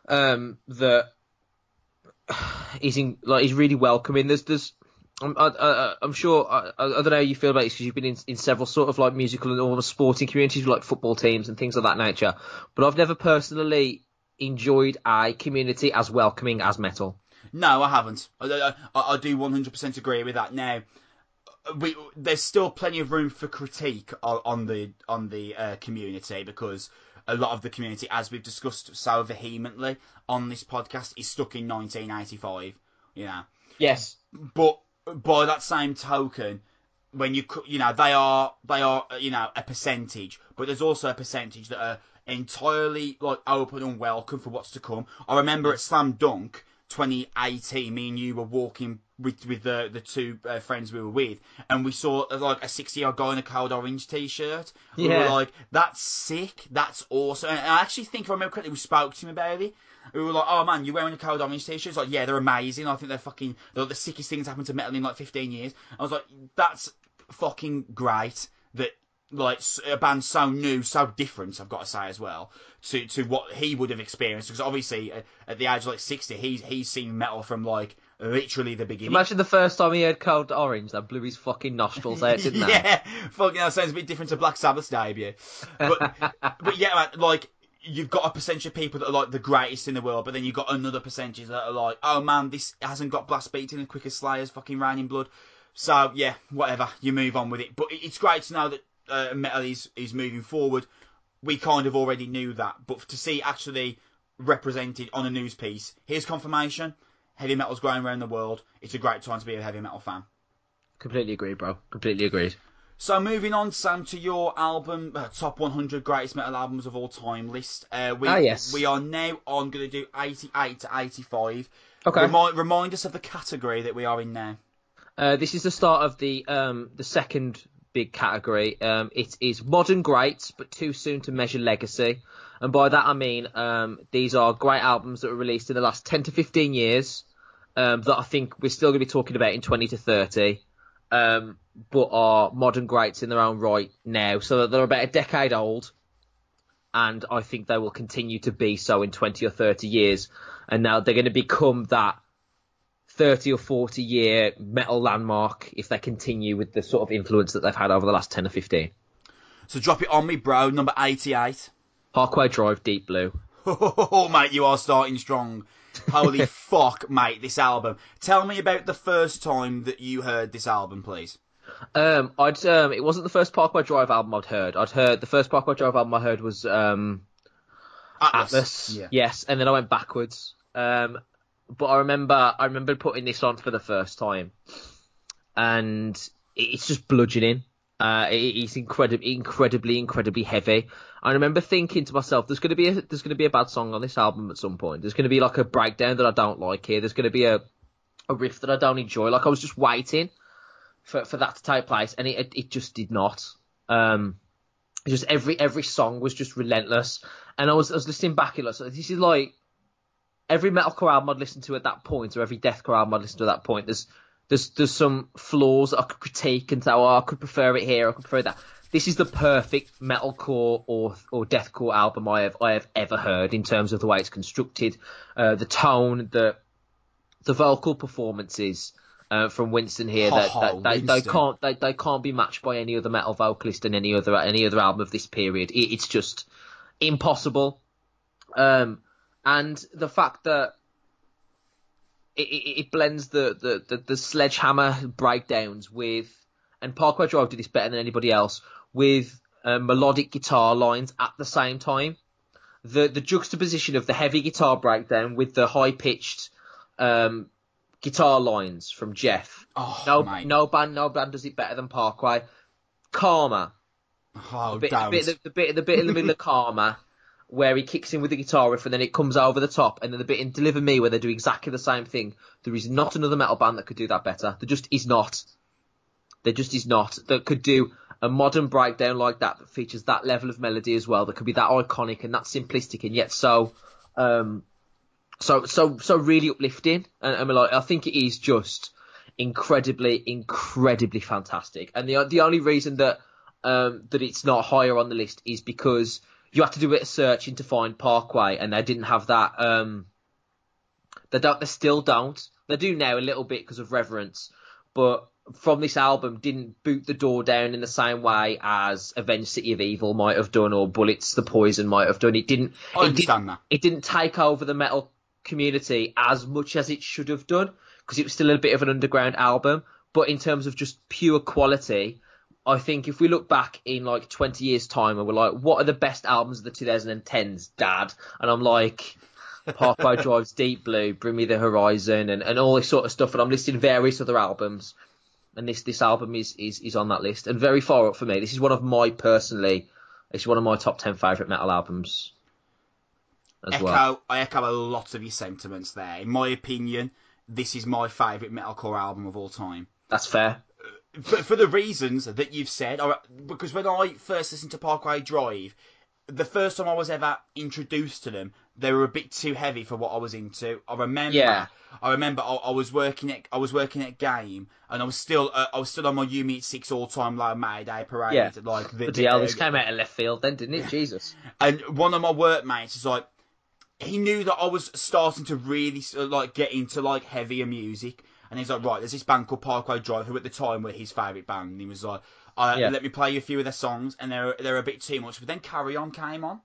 Um, that is in like is really welcoming. There's there's. I'm, I, I, I'm sure. I, I don't know how you feel about this because you've been in, in several sort of like musical and almost sporting communities, like football teams and things of that nature. But I've never personally enjoyed a community as welcoming as metal. No, I haven't. I, I, I do 100% agree with that. Now, we, there's still plenty of room for critique on, on the on the uh, community because a lot of the community, as we've discussed so vehemently on this podcast, is stuck in 1985. You know, Yes. but by that same token, when you you know they are they are uh, you know a percentage, but there's also a percentage that are entirely like open and welcome for what's to come. I remember at Slam Dunk 2018, me and you were walking with with the the two uh, friends we were with, and we saw uh, like a 60 year old guy in a Code Orange t-shirt. Yeah. We were like, that's sick, that's awesome. And I actually think if I remember correctly, we spoke to him about it. We were like, oh man, you're wearing a Code Orange t-shirt? He's like, yeah, they're amazing. I think they're fucking, they're the sickest things happened to metal in like 15 years. I was like, that's fucking great that like a band so new, so different. I've got to say as well to to what he would have experienced because obviously uh, at the age of like 60, he's he's seen metal from like literally the beginning. Imagine the first time he heard Code Orange, that blew his fucking nostrils out, didn't [LAUGHS] that? yeah, fucking that sounds a bit different to Black Sabbath's debut. But [LAUGHS] but yeah, man, like you've got a percentage of people that are like the greatest in the world, but then you've got another percentage that are like, oh man, this hasn't got blast beating as quick as Slayer's fucking Raining Blood. So yeah, whatever, you move on with it. But it's great to know that uh, metal is is moving forward. We kind of already knew that, but to see it actually represented on a news piece, here's confirmation. Heavy metal's growing around the world. It's a great time to be a heavy metal fan. Completely agreed, bro. Completely agreed. So moving on, Sam, to your album, uh, top 100 greatest metal albums of all time list. Uh, we, Ah, yes. We are now on going to do 88 to 85. Okay. Remind, remind us of the category that we are in now. Uh, this is the start of the um, the second big category. Um, it is modern greats, but too soon to measure legacy. And by that I mean um, these are great albums that were released in the last ten to fifteen years um, that I think we're still going to be talking about in twenty to thirty, um, but are modern greats in their own right now. So that they're about a decade old, and I think they will continue to be so in twenty or thirty years. And now they're going to become that 30 or 40 year metal landmark if they continue with the sort of influence that they've had over the last 10 or 15. So drop it on me, bro. Number 88. Parkway Drive, Deep Blue. [LAUGHS] Oh, mate, you are starting strong. Holy [LAUGHS] fuck, mate, this album. Tell me about the first time that you heard this album, please. Um, I'd um, it wasn't the first Parkway Drive album I'd heard. I'd heard the first Parkway Drive album I heard was um, Atlas. Yeah. Yes, and then I went backwards. Um, but I remember I remember putting this on for the first time, and it's just bludgeoning. Uh, it, it's incredibly, incredibly, incredibly heavy. I remember thinking to myself, "There's going to be a, there's going to be a bad song on this album at some point. There's going to be like a breakdown that I don't like here. There's going to be a a riff that I don't enjoy. Like I was just waiting for for that to take place, and it it, just did not. Um, just every every song was just relentless, and I was I was listening back and like so this is like every metalcore album I'd listened to at that point, or every deathcore album I'd listened to at that point. There's there's there's some flaws that I could critique and say, oh, I could prefer it here, I could prefer that. This is the perfect metalcore or or deathcore album I have I have ever heard in terms of the way it's constructed, uh, the tone, the the vocal performances uh, from Winston here that, Oh, that they, they can't they, they can't be matched by any other metal vocalist in any other any other album of this period. It, it's just impossible. Um, and the fact that it, it, it blends the, the, the, the sledgehammer breakdowns with, and Parkway Drive did this better than anybody else, with uh, melodic guitar lines at the same time. The the juxtaposition of the heavy guitar breakdown with the high pitched um, guitar lines from Jeff. Oh, No, mate. no band, no band does it better than Parkway. Karma, Oh, bit, don't. the bit, the bit, the bit in the middle of [LAUGHS] Karma, where he kicks in with the guitar riff and then it comes over the top, and then the bit in Deliver Me where they do exactly the same thing. There is not another metal band that could do that better. There just is not. There just is not that could do a modern breakdown like that that features that level of melody as well. That could be that iconic and that simplistic and yet so, um, so so so really uplifting. And I like I think it is just incredibly, incredibly fantastic. And the the only reason that um, that it's not higher on the list is because you have to do a bit of searching to find Parkway, and they didn't have that. Um, they don't. They still don't. They do now a little bit because of reverence, but from this album didn't boot the door down in the same way as Avenged City of Evil might have done, or Bullets the Poison might have done. It didn't. I it didn't understand that. it didn't take over the metal community as much as it should have done because it was still a bit of an underground album. But in terms of just pure quality, I think if we look back in like 20 years' time and we're like, what are the best albums of the 2010s, Dad? And I'm like, Parkway [LAUGHS] Drive's Deep Blue, Bring Me the Horizon, and, and all this sort of stuff. And I'm listing various other albums. And this, this album is, is, is on that list and very far up for me. This is one of my personally It's one of my top ten favorite metal albums as echo, well. I echo a lot of your sentiments there. In my opinion, this is my favourite metalcore album of all time. That's fair. For, for the reasons that you've said, or, because when I first listened to Parkway Drive, the first time I was ever introduced to them, they were a bit too heavy for what I was into. I remember, Yeah. I remember, I, I was working at, I was working at game, and I was still, uh, I was still on my You Me at Six all time like Mayday parade, Yeah. like the, Bloody hell, this came out of left field then, didn't it? Jesus. [LAUGHS] and one of my workmates is like, he knew that I was starting to really like get into like heavier music, and he's like, right, there's this band called Parkway Drive, who at the time were his favourite band, and he was like, uh, Yeah. let me play you a few of their songs, and they're they're a bit too much, but then Carry On came on,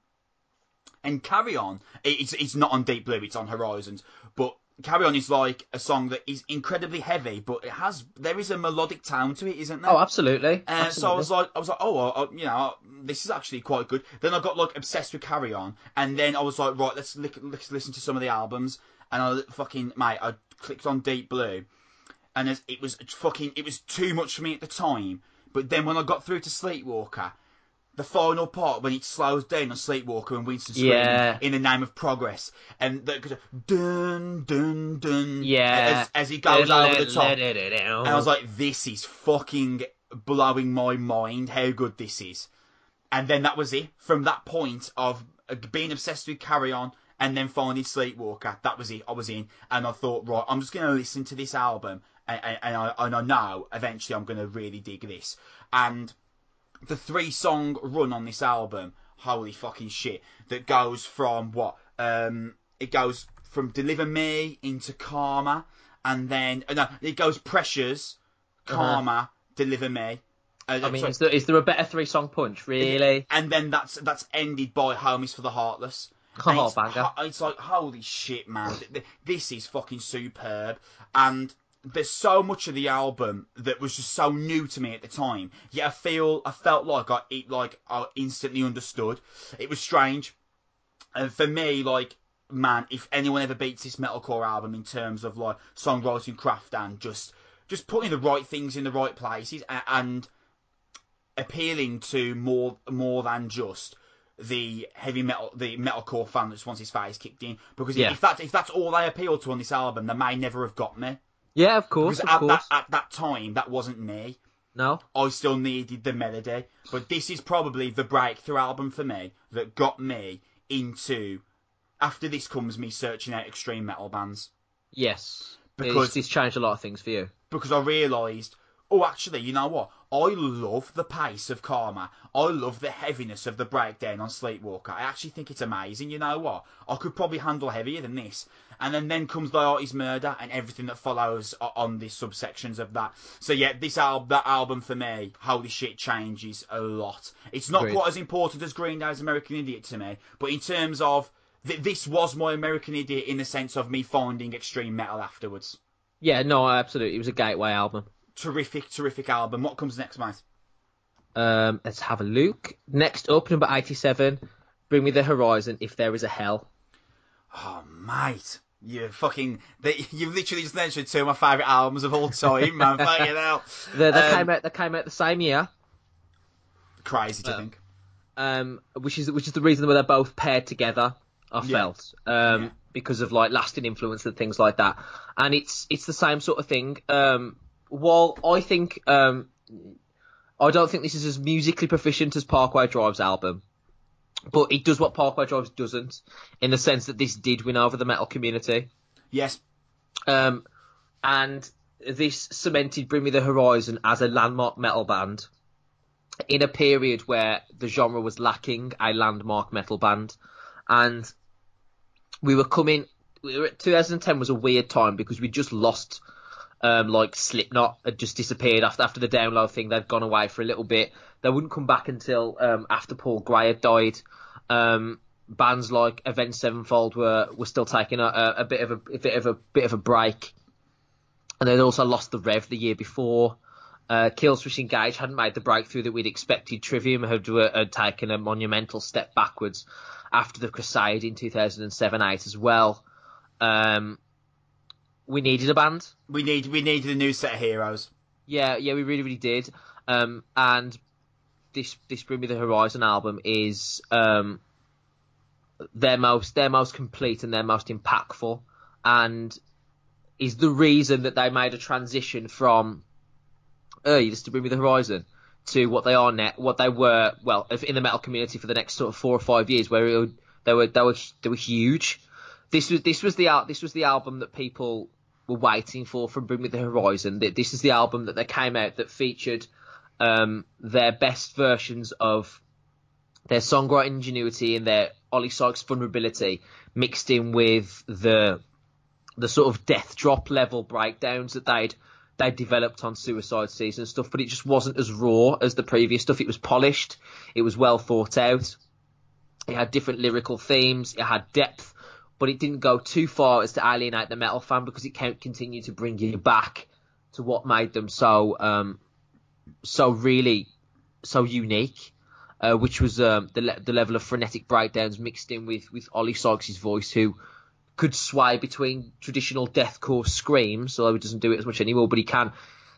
and Carry On, it's it's not on Deep Blue, it's on Horizons, but. Carry On is like a song that is incredibly heavy, but it has there is a melodic tone to it, isn't there? Oh, absolutely. Uh, absolutely. so I was like, I was like, oh, uh, you know, this is actually quite good. Then I got like obsessed with Carry On, and then I was like, right, let's li- let's listen to some of the albums. And I fucking mate, I clicked on Deep Blue, and as- it was fucking, it was too much for me at the time. But then when I got through to Sleepwalker, the final part when it slows down on Sleepwalker and Winston screaming Yeah. in the name of progress, and the dun dun dun, Yeah. as, as he goes over the top. [LAUGHS] And I was like, this is fucking blowing my mind how good this is. And then that was it. From that point of uh, being obsessed with Carry On and then finding Sleepwalker, that was it. I was in. And I thought, right, I'm just going to listen to this album. And, and, and, I, and I know eventually I'm going to really dig this. And the three song run on this album, holy fucking shit, that goes from what? Um, it goes from Deliver Me into Karma, and then uh, no, it goes Pressures, Karma, Deliver Me. Uh, I mean, sorry, is there, is there a better three song punch? Really? and then that's that's ended by Home is for the Heartless. Oh, on, it's, banger. it's like holy shit, man! Th- th- This is fucking superb, and there's so much of the album that was just so new to me at the time. Yet I feel I felt like I it like I instantly understood. It was strange, and for me, like man, if anyone ever beats this metalcore album in terms of like songwriting craft and just just putting the right things in the right places and, and appealing to more more than just the heavy metal the metalcore fan that just wants his face kicked in because Yeah. if that if that's all they appeal to on this album they may never have got me Yeah, of course, because of at course. that at that time that wasn't me No? I still needed the melody but this is probably the breakthrough album for me that got me into after this comes me searching out extreme metal bands Yes. Because- It's, it's changed a lot of things for you. because I realised, oh, actually, you know what? I love the pace of Karma. I love the heaviness of the breakdown on Sleepwalker. I actually think it's amazing. You know what? I could probably handle heavier than this. And then then comes the Artist Murder and everything that follows on the subsections of that. So yeah, this album, that album for me, holy shit, changes a lot. It's not Agreed. quite as important as Green Day's American Idiot to me, but in terms of th- this was my American Idiot in the sense of me finding extreme metal afterwards Yeah, no, absolutely. It was a gateway album. Terrific, terrific album. What comes next, mate? Um, let's have a look. Next up, number 87, Bring Me the Horizon, If There Is a Hell. Oh, mate. You fucking, they, you've literally just mentioned two of my favourite albums of all time, man. [LAUGHS] Fucking hell. They, they, Um, came out, they came out the same year, Crazy to you think. um, which is which is the reason why they're both paired together. I Yeah. felt um, Yeah. because of like lasting influence and things like that, and it's it's the same sort of thing. Um, while I think um, I don't think this is as musically proficient as Parkway Drive's album, but it does what Parkway Drive doesn't, in the sense that this did win over the metal community. Yes. Um, and this cemented Bring Me the Horizon as a landmark metal band in a period where the genre was lacking a landmark metal band. And we were coming, we were, 2010 was a weird time because we just lost, um, like Slipknot had just disappeared after, after the download thing. They'd gone away for a little bit. They wouldn't come back until, um, after Paul Gray had died. Um, bands like Avenged Sevenfold were, were still taking a, a, bit of a, a bit of a bit of a break, and they'd also lost the Rev the year before. Uh, Killswitch Engage hadn't made the breakthrough that we'd expected. Trivium had, had taken a monumental step backwards after the Crusade in 2007-8 as well. Um, we needed a band. We need we needed a new set of heroes. Yeah, yeah, we really, really did. Um, and this this Bring Me the Horizon album is um, their most their most complete and their most impactful, and is the reason that they made a transition from early just to Bring Me the Horizon to what they are now, what they were well in the metal community for the next sort of four or five years, where it, they were they were they were huge. This was this was the this was the album that people were waiting for from Bring Me the Horizon. This is the album that they came out that featured um, their best versions of their songwriting ingenuity and their Oli Sykes vulnerability mixed in with the the sort of death drop level breakdowns that they'd they developed on Suicide Season stuff, but it just wasn't as raw as the previous stuff. It was polished, it was well thought out, it had different lyrical themes, it had depth, but it didn't go too far as to alienate the metal fan because it continued to bring you back to what made them so um, so really so unique. Uh, which was um, the le- the level of frenetic breakdowns mixed in with with Oli Sykes' voice, who could sway between traditional deathcore screams, although he doesn't do it as much anymore, but he can.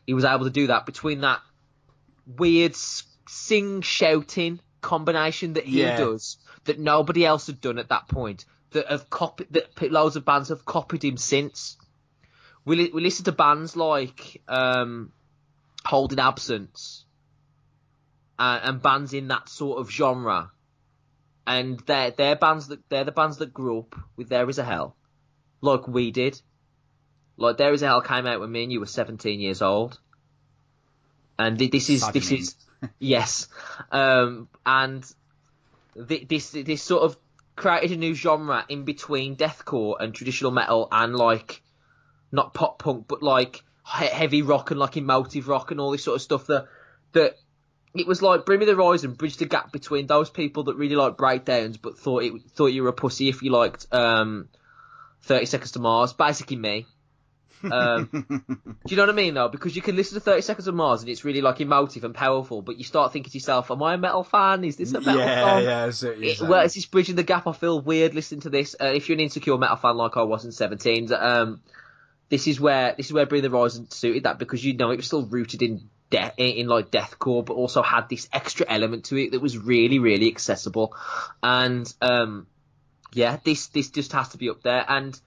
He was able to do that between that weird sing shouting combination that he yeah. does that nobody else had done at that point. That have copied that loads of bands have copied him since. We li- we listen to bands like um, Holding Absence uh, and bands in that sort of genre and they're they're bands that they're the bands that grew up with There Is a Hell, like we did. Like There Is a Hell came out when me and you were 17 years old, and this is this is [LAUGHS] yes, um, and this this sort of created a new genre in between deathcore and traditional metal and like not pop punk but like heavy rock and like emotive rock and all this sort of stuff that that it was like Bring Me the Horizon bridge the gap between those people that really like breakdowns but thought it thought you were a pussy if you liked um, Thirty Seconds to Mars, basically me. Um, [LAUGHS] do you know what I mean though? Because you can listen to Thirty Seconds of Mars and it's really like emotive and powerful, but you start thinking to yourself, "Am I a metal fan? Is this a metal fan? yeah, song?" Yeah, it, well, it's this bridging the gap. I feel weird listening to this. Uh, if you're an insecure metal fan like I was in Seventeen, um, this is where this is where Bring the Horizon suited that because you know it was still rooted in death in like deathcore, but also had this extra element to it that was really really accessible. And um, yeah, this this just has to be up there. And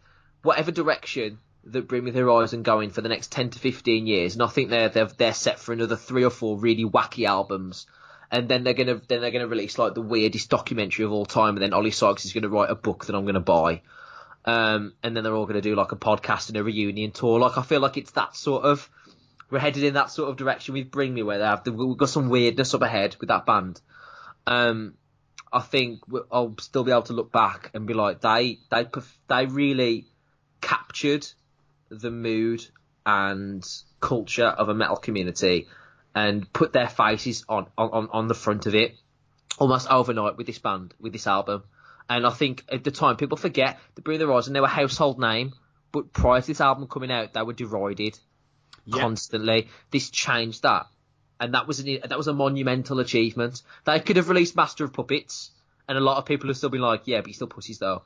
whatever direction that Bring Me the Horizon going for the next ten to fifteen years, and I think they're they're they're set for another three or four really wacky albums. And then they're gonna then they're gonna release like the weirdest documentary of all time, and then Oli Sykes is gonna write a book that I'm gonna buy. Um, and then they're all going to do like a podcast and a reunion tour. Like I feel like it's that sort of we're headed in that sort of direction with Bring Me, where they have the, we've got some weirdness up ahead with that band. Um, I think I'll still be able to look back and be like, they they they really captured the mood and culture of a metal community and put their faces on on on the front of it almost overnight with this band with this album. And I think at the time people forget the Bring the Horizon they were a household name, but prior to this album coming out, they were derided constantly. This changed that, and that was an, that was a monumental achievement. They could have released Master of Puppets, and a lot of people have still been like, "Yeah, but he's still pussies though."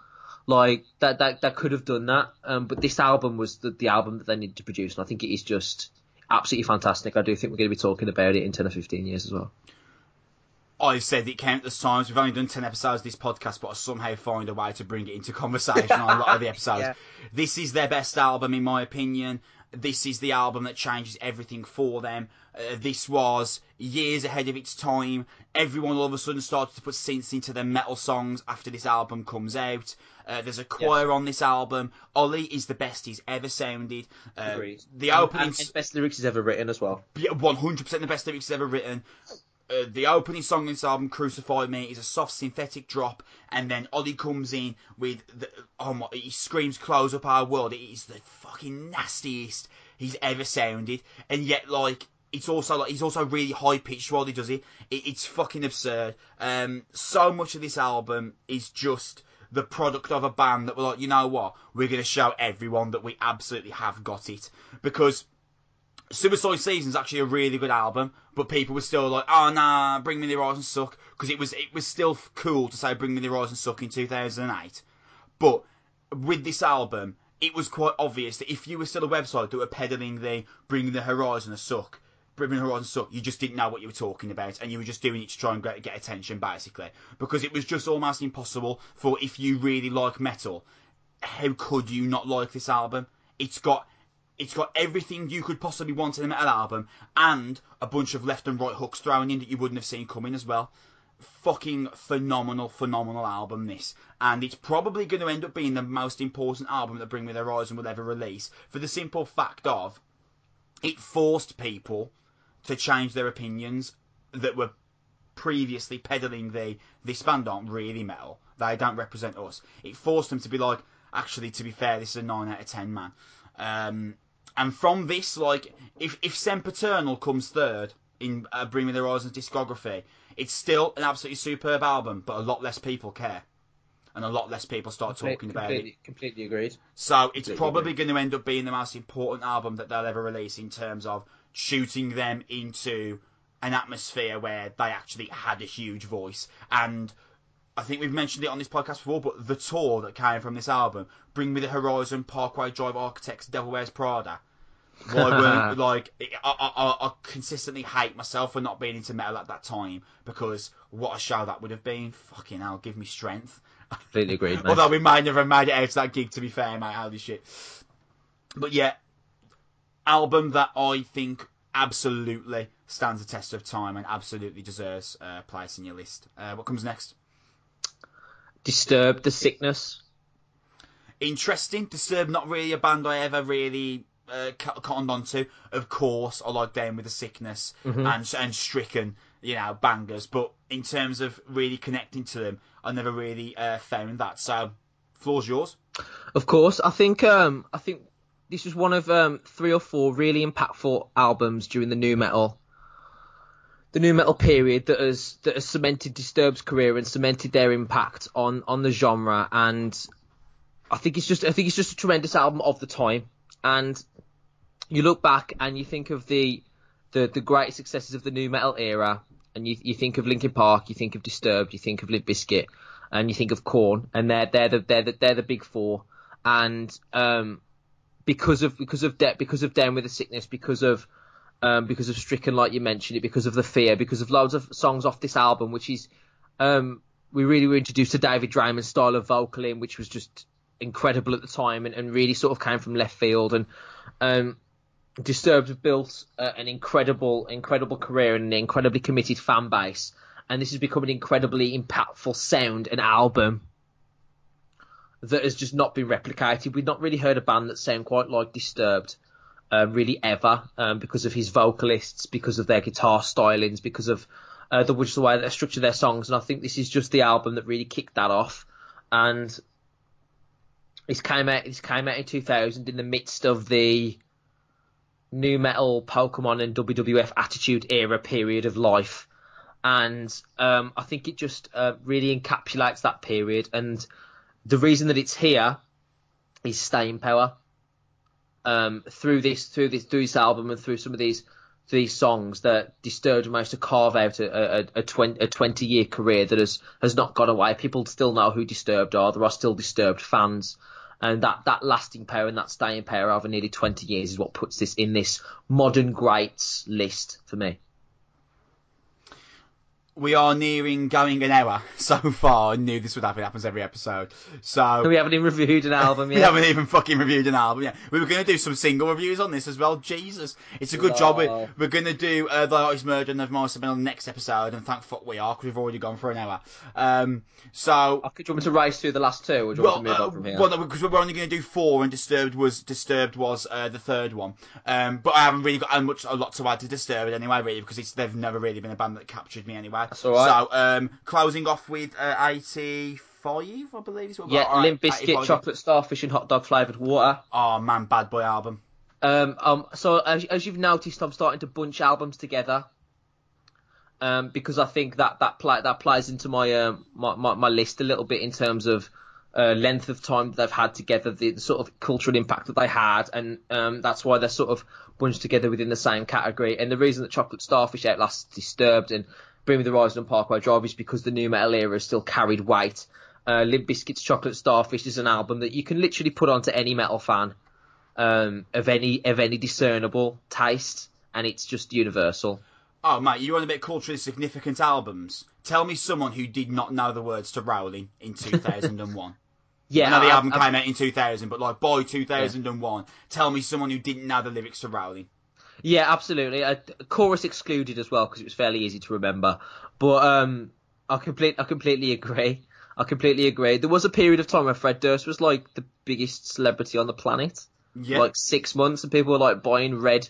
Like that, that, that could have done that. Um, but this album was the, the album that they needed to produce, and I think it is just absolutely fantastic. I do think we're going to be talking about it in ten or fifteen years as well. I've said it countless times. We've only done 10 episodes of this podcast, but I somehow find a way to bring it into conversation on a lot of the [LAUGHS] episodes. Yeah. This is their best album, in my opinion this is the album that changes everything for them. Uh, this was years ahead of its time. Everyone all of a sudden started to put synths into their metal songs after this album comes out. Uh, there's a choir on this album. Oli is the best he's ever sounded. Uh, Agreed. The opening, and, best lyrics he's ever written as well. Yeah, 100% the best lyrics he's ever written. Uh, the opening song in this album, "Crucify Me," is a soft synthetic drop, and then Oli comes in with the oh my, he screams "Close up our world." It is the fucking nastiest he's ever sounded, and yet like it's also like he's also really high pitched while he does it. it. It's fucking absurd. Um, so much of this album is just the product of a band that were like, you know what, we're gonna show everyone that we absolutely have got it because Suicide Season is actually a really good album, but people were still like, "Oh nah, Bring Me the Horizon suck," because it was it was still cool to say Bring Me the Horizon suck in 2008. But with this album, it was quite obvious that if you were still a website that were peddling the Bring the Horizon a suck, Bring Me the Horizon suck, you just didn't know what you were talking about, and you were just doing it to try and get, get attention, basically. Because it was just almost impossible for if you really like metal, how could you not like this album? It's got it's got everything you could possibly want in a metal album, and a bunch of left and right hooks thrown in that you wouldn't have seen coming as well. Fucking phenomenal, phenomenal album this, and it's probably going to end up being the most important album that Bring Me the Horizon will ever release, for the simple fact of it forced people to change their opinions that were previously peddling the this band aren't really metal. They don't represent us. It forced them to be like, actually, to be fair, this is a nine out of ten, man. Um, and from this, like, if if Sempiternal comes third in uh, Bring Me the Horizon's discography, it's still an absolutely superb album, but a lot less people care. And a lot less people start talking about it. Completely agreed. So it's Completely probably going to end up being the most important album that they'll ever release in terms of shooting them into an atmosphere where they actually had a huge voice. And I think we've mentioned it on this podcast before, but the tour that came from this album, Bring Me the Horizon, Parkway Drive Architects, Devil Wears Prada. Why weren't [LAUGHS] like I, I, I- consistently hate myself for not being into metal at that time because what a show that would have been. Fucking hell, give me strength. Completely agreed. [LAUGHS] Although we might never have made it out to that gig, to be fair, mate. Holy shit. But yeah, album that I think absolutely stands the test of time and absolutely deserves a place in your list. Uh, what comes next? Disturbed the sickness. Interesting. Disturbed, not really a band I ever really uh, co- cottoned onto. Of course, I like Down with the Sickness and and Stricken, you know, bangers. But in terms of really connecting to them, I never really uh, found that. So, floor's yours. Of course, I think um, I think this was one of um, three or four really impactful albums during the nu metal, the nu metal period that has that has cemented Disturbed's career and cemented their impact on on the genre. And I think it's just I think it's just a tremendous album of the time. And you look back and you think of the the the great successes of the nu metal era, and you you think of Linkin Park, you think of Disturbed, you think of Limp Bizkit, and you think of Korn, and they're they're the they're the, they're the big four. And um, because of because of de- because of Down with the Sickness, because of um, because of Stricken, like you mentioned it, because of the Fear, because of loads of songs off this album, which is um, we really were introduced to David Draiman's style of vocal in, which was just incredible at the time and, and really sort of came from left field. And um, Disturbed have built uh, an incredible, incredible career and an incredibly committed fan base. And this has become an incredibly impactful sound and album that has just not been replicated. We've not really heard a band that sound quite like Disturbed. Uh, really ever um, because of his vocalists, because of their guitar stylings, because of uh, the just the way they structure their songs, and I think this is just the album that really kicked that off. And this came out. This came out in 2000 in the midst of the nu metal, Pokemon, and WWF Attitude Era period of life, and um, I think it just uh, really encapsulates that period. And the reason that it's here is staying power. Um, through this, through this, through this album, and through some of these these songs that Disturbed managed to carve out a, a, a, 20, a 20 year career that has, has not gone away. People still know who Disturbed are. There are still Disturbed fans. And that, that lasting power and that staying power over nearly 20 years is what puts this in this modern greats list for me. We are nearing going an hour [LAUGHS] so far. I knew this would happen. It happens every episode. So We haven't even reviewed an album [LAUGHS] We yet. haven't even fucking reviewed an album yet. We were going to do some single reviews on this as well. Jesus, it's a good job. We're, we're going to do uh, the artist murder and of Morris on the next episode, and thank fuck we are because we've already gone for an hour. Um, so. Okay, do you want me to race through the last two, or do you want Well, to move uh, on from here? well, no, because we're only going to do four, and Disturbed was Disturbed was uh, the third one. Um, but I haven't really got uh, much a lot to add to Disturbed anyway, really, because it's they've never really been a band that captured me anyway. That's all right. So um, closing off with uh, eighty five, I believe is what yeah, right, Limp Bizkit, 85. chocolate starfish, and hot dog flavoured water. Oh man, Bad Boy album. Um, um, so as, as you've noticed, I'm starting to bunch albums together. Um, because I think that that play, that plays into my, um, my, my my list a little bit in terms of uh, length of time that they've had together, the, the sort of cultural impact that they had, and um, that's why they're sort of bunched together within the same category. And the reason that Chocolate Starfish outlasts Disturbed and The Horizon and Parkway Drive is because the nu metal era still carried weight. Uh, Limp Bizkit's Chocolate Starfish is an album that you can literally put onto any metal fan um, of any of any discernible taste, and it's just universal. Oh, mate, you want a bit culturally significant albums? Tell me someone who did not know the words to Rolling in [LAUGHS] 2001. Yeah, I know the I- album I- came out in 2000, but like by 2001, tell me someone who didn't know the lyrics to Rolling. Yeah, absolutely. Uh, chorus excluded as well because it was fairly easy to remember. But um, I complete, I completely agree. I completely agree. There was a period of time where Fred Durst was like the biggest celebrity on the planet, Yeah. like six months, and people were like buying red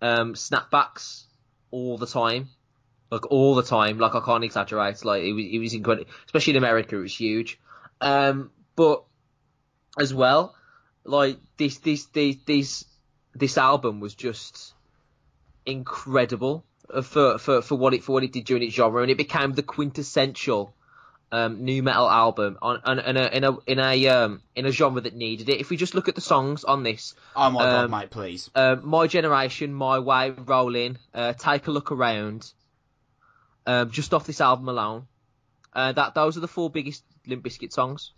um, snapbacks all the time, like all the time. Like I can't exaggerate. Like it was, it was incredible, especially in America. It was huge. Um, but as well, like this, this, this, this, this album was just incredible uh, for, for, for what it for what it did during its genre, and it became the quintessential um, nu metal album on, on in a in a in a um, in a genre that needed it. If we just look at the songs on this, oh my god, um, mate, please. uh, My Generation, My Way, Rolling, uh, Take a Look Around, um, just off this album alone, uh, that those are the four biggest Limp Bizkit songs,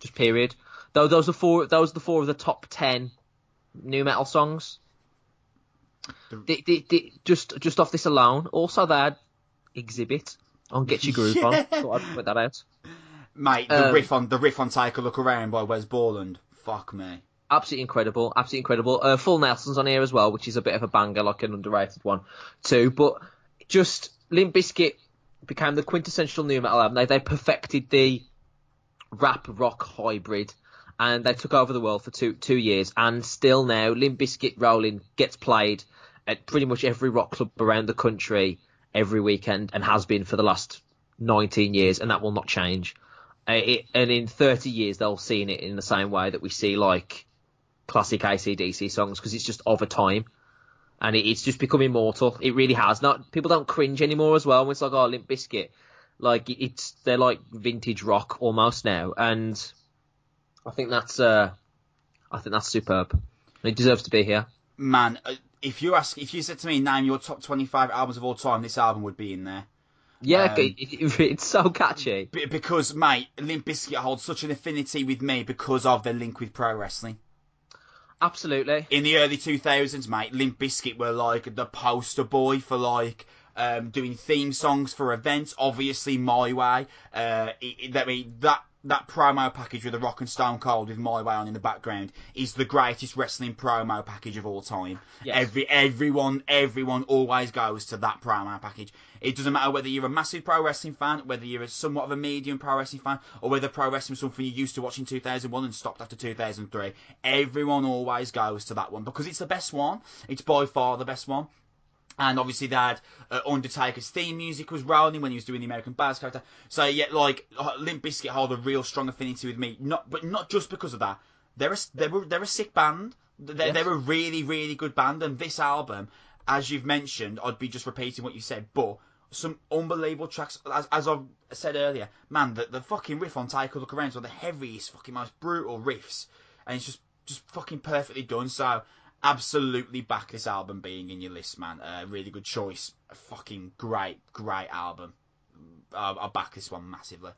just period. Though those are four, those are the four of the top ten nu metal songs. The- They, they, they, just just off this alone. Also, that Xzibit on Get Your Groove On. [LAUGHS] Yeah. Thought I'd put that out. Mate, the um, riff on the riff on Take a Look Around by Wes Borland. Fuck me. absolutely incredible, absolutely incredible. Uh, Full Nelson's on here as well, which is a bit of a banger, like an underrated one too. But just Limp Bizkit became the quintessential nu metal album. They they perfected the rap rock hybrid, and they took over the world for two two years. And still now, Limp Bizkit Rolling gets played at pretty much every rock club around the country every weekend, and has been for the last 19 years, and that will not change. Uh, it, and in 30 years, they'll see it in the same way that we see like classic ACDC songs because it's just of a time. And it, it's just become immortal. It really has. Not people don't cringe anymore as well. When it's like oh Limp Bizkit, like it's they're like vintage rock almost now, and I think that's uh, I think that's superb. It deserves to be here. Man, uh, if you ask, if you said to me, name your top 25 albums of all time, this album would be in there. Yeah, Um, it, it, it's so catchy. Because, mate, Limp Bizkit holds such an affinity with me because of the link with pro wrestling. Absolutely. in the early 2000s, mate, Limp Bizkit were like the poster boy for like um, doing theme songs for events. Obviously, My Way. Uh, it, it- I mean, that that promo package with the Rock and Stone Cold with My Way on in the background is the greatest wrestling promo package of all time. Yes. Every everyone everyone always goes to that promo package. It doesn't matter whether you're a massive pro wrestling fan, whether you're a somewhat of a medium pro wrestling fan, or whether pro wrestling is something you used to watch in 2001 and stopped after 2003. Everyone always goes to that one because it's the best one. It's by far the best one. And obviously, they had uh, Undertaker's theme music was rolling when he was doing the American Badass character. So yeah, like uh, Limp Bizkit hold a real strong affinity with me. Not, but not just because of that. They're a, they were they're a sick band. They're, Yes. they're a really really good band. And this album, as you've mentioned, I'd be just repeating what you said, but some unbelievable tracks. As, as I said earlier, man, the, the fucking riff on Take a Look Around is one of the heaviest, fucking most brutal riffs, and it's just just fucking perfectly done. So absolutely back this album being in your list, man. A really good choice. A fucking great, great album. I'll, I'll back this one massively.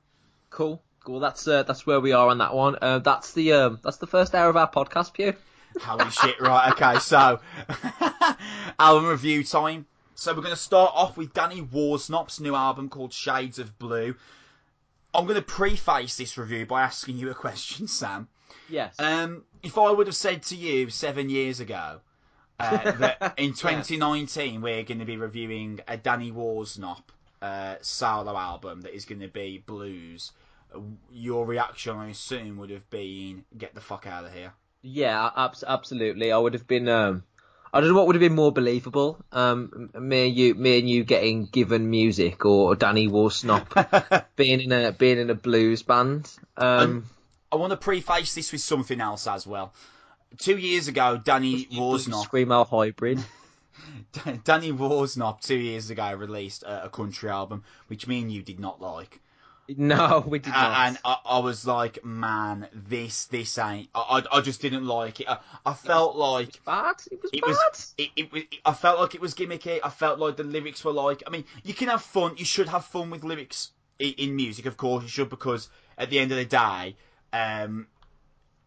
Cool. Cool. That's uh, that's where we are on that one. Uh, that's the um, that's the first hour of our podcast, Pew. Holy shit, right, okay, so [LAUGHS] album review time. So we're going to start off with Danny Worsnop's new album called Shades of Blue. I'm going to preface this review by asking you a question, Sam. Yes. Um, if I would have said to you seven years ago uh, [LAUGHS] that in 2019 we're going to be reviewing a Danny Worsnop uh, solo album that is going to be blues, your reaction, I assume, would have been get the fuck out of here. Yeah, abs- absolutely. I would have been. Um, I don't know what would have been more believable. Um, me and you, me and you getting given music, or Danny Worsnop [LAUGHS] being in a being in a blues band. Um, I want to preface this with something else as well. Two years ago, Danny Worsnop, screamo hybrid. [LAUGHS] Danny Worsnop, two years ago released a, a country album, which me and you did not like. No, we did not. and I, I was like, man, this this ain't. I, I, I just didn't like it. I, I felt like bad. It was it bad. was. It, it was. I felt like it was gimmicky. I felt like the lyrics were like. I mean, you can have fun. You should have fun with lyrics in, in music, of course. You should because at the end of the day, um,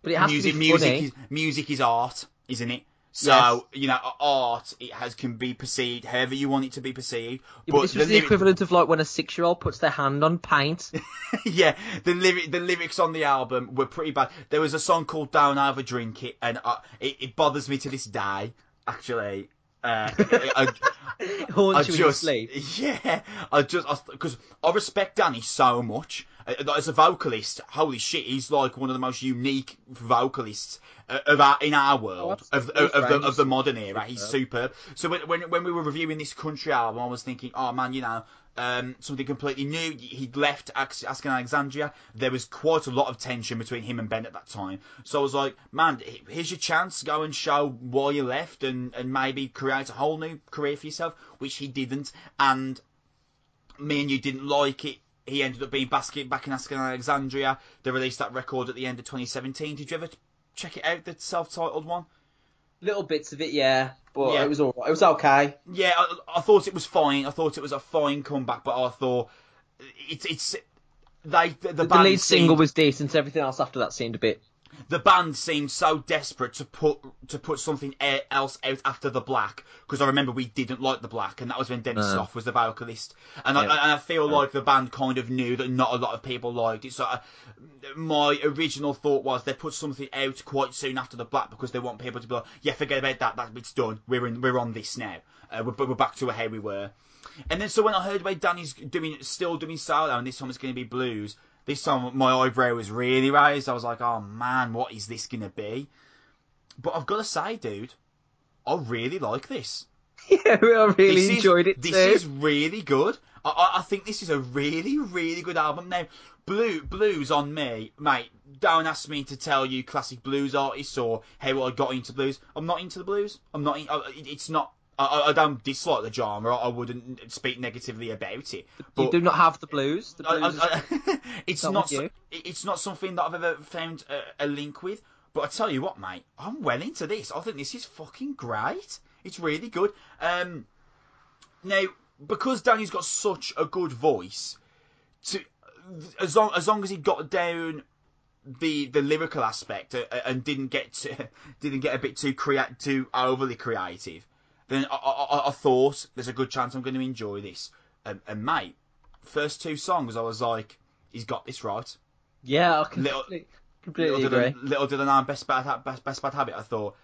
but it has music, to be music, funny. is, music is art, isn't it? So Yes. you know, art it has can be perceived however you want it to be perceived. Yeah, but this was the, lyric- equivalent of like when a six-year-old puts their hand on paint. [LAUGHS] yeah, the lyric, the lyrics on the album were pretty bad. There was a song called "Don't Ever Drink It," and uh, it, it bothers me to this day. Actually, uh, I, I [LAUGHS] Haunts you just, sleep. [LAUGHS] yeah, I just because I, respect Danny so much as a vocalist. Holy shit, he's like one of the most unique vocalists uh, of our in our world of, of, of the of the modern era. He's superb. So when, when when we were reviewing this country album, I was thinking, oh man, you know. Um, something completely new. He'd left Asking Alexandria. There was quite a lot of tension between him and Ben at that time. So I was like, man, here's your chance. Go and show why you left and, and maybe create a whole new career for yourself, which he didn't. And me and you didn't like it. He ended up being basket back in Asking Alexandria. They released that record at the end of 2017. Did you ever check it out, the self-titled one? Little bits of it, yeah, but Yeah. it was all right. It was okay. Yeah, I, I thought it was fine. I thought it was a fine comeback, but I thought it's it's they the, the, The, lead seemed- single was decent. Everything else after that seemed a bit. The band seemed so desperate to put to put something else out after the black because I remember we didn't like the black and that was when Dennis No. Stoff was the vocalist. And I, and I feel like the band kind of knew that not a lot of people liked it so I, my original thought was they put something out quite soon after the black because they want people to be like yeah forget about that that bit's done we're in we're on this now. Uh, we're, we're back to how we were. And then so when I heard about Danny's doing still doing solo and this time it's going to be blues, this time my eyebrow was really raised. I was like, oh man, what is this going to be? But I've got to say, dude, I really like this. [LAUGHS] Yeah, I really This is- enjoyed it This too. is really good. I, I, I think this is a really, really good album. Now, blue blues on me, mate. Don't ask me to tell you classic blues artists or how I got into blues. I'm not into the blues. I'm not. In, it's not. I- I, don't dislike the genre. I wouldn't speak negatively about it. But you do not have the blues. The blues I- I- [LAUGHS] it's Not not. so- it's not something that I've ever found a, a link with. But I tell you what, mate, I'm well into this. I think this is fucking great. It's really good. Um, now because Danny's got such a good voice, to as long as long as he got down the the lyrical aspect uh, and didn't get to, [LAUGHS] didn't get a bit too create too overly creative, then I, I, I thought there's a good chance I'm going to enjoy this. And, and mate, first two songs I was like, he's got this right. yeah, I Little- completely, completely Little agree. did, little did I know best bad best, best bad habit. I thought,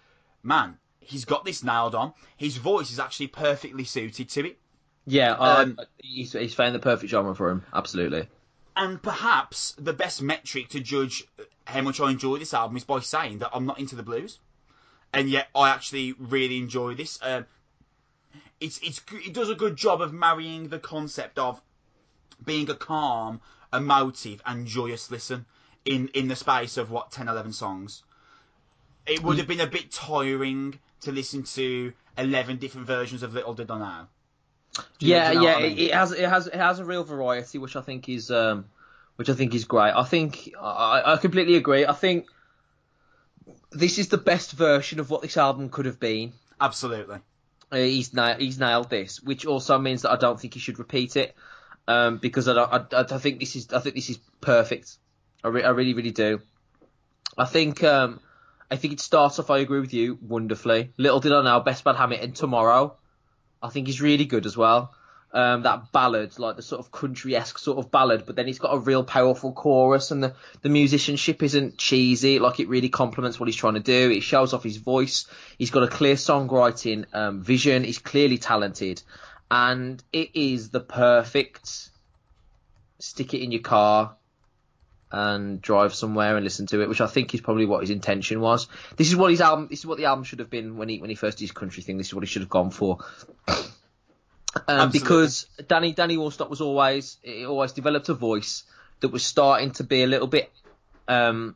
man, he's got this nailed on. His voice is actually perfectly suited to it. Yeah, I- Um, he's, he's found the perfect genre for him. Absolutely. And perhaps the best metric to judge how much I enjoy this album is by saying that I'm not into the blues, and yet I actually really enjoy this. Um, it's it's it does a good job of marrying the concept of being a calm, emotive, and joyous listen in in the space of what 10, 11 songs. It would have been a bit tiring to listen to eleven different versions of Little Did I Know. You- yeah, you know yeah, I mean? it, it has it has it has a real variety, which I think is um, which I think is great. I think I, I completely agree. I think this is the best version of what this album could have been. Absolutely. Uh, he's na- he's nailed this, which also means that I don't think he should repeat it, um, because I don't. I, I think this is I think this is perfect. I, re- I really really do. I think um, I think it starts off. I agree with you wonderfully. Little did I know, Best Bad Habit and Tomorrow. I think he's really good as well. Um, that ballad, like the sort of country-esque sort of ballad, but then it's got a real powerful chorus, and the, the musicianship isn't cheesy. Like it really complements what he's trying to do. It shows off his voice. He's got a clear songwriting um, vision. He's clearly talented, and it is the perfect stick it in your car and drive somewhere and listen to it, which I think is probably what his intention was. This is what his album. This is what the album should have been when he when he first did his country thing. This is what he should have gone for. Um, because Danny Danny Allstott was always he always developed a voice that was starting to be a little bit um,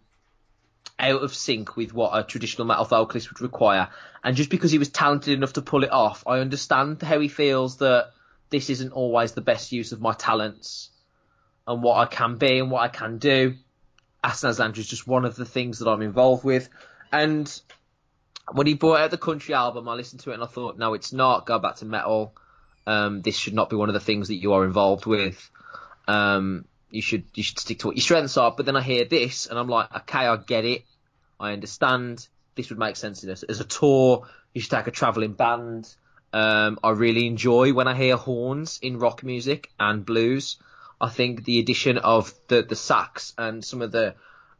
out of sync with what a traditional metal vocalist would require. And just because he was talented enough to pull it off, I understand how he feels that this isn't always the best use of my talents and what I can be and what I can do. Asking Alexandria is just one of the things that I'm involved with. And when he brought out the country album, I listened to it and I thought, no, it's not. Go back to metal. Um, this should not be one of the things that you are involved with. Um, you should you should stick to what your strengths are. But then I hear this and I'm like, okay, I get it. I understand. this would make sense in as, as a tour. You should take a travelling band. Um, I really enjoy when I hear horns in rock music and blues. I think the addition of the the sax and some of the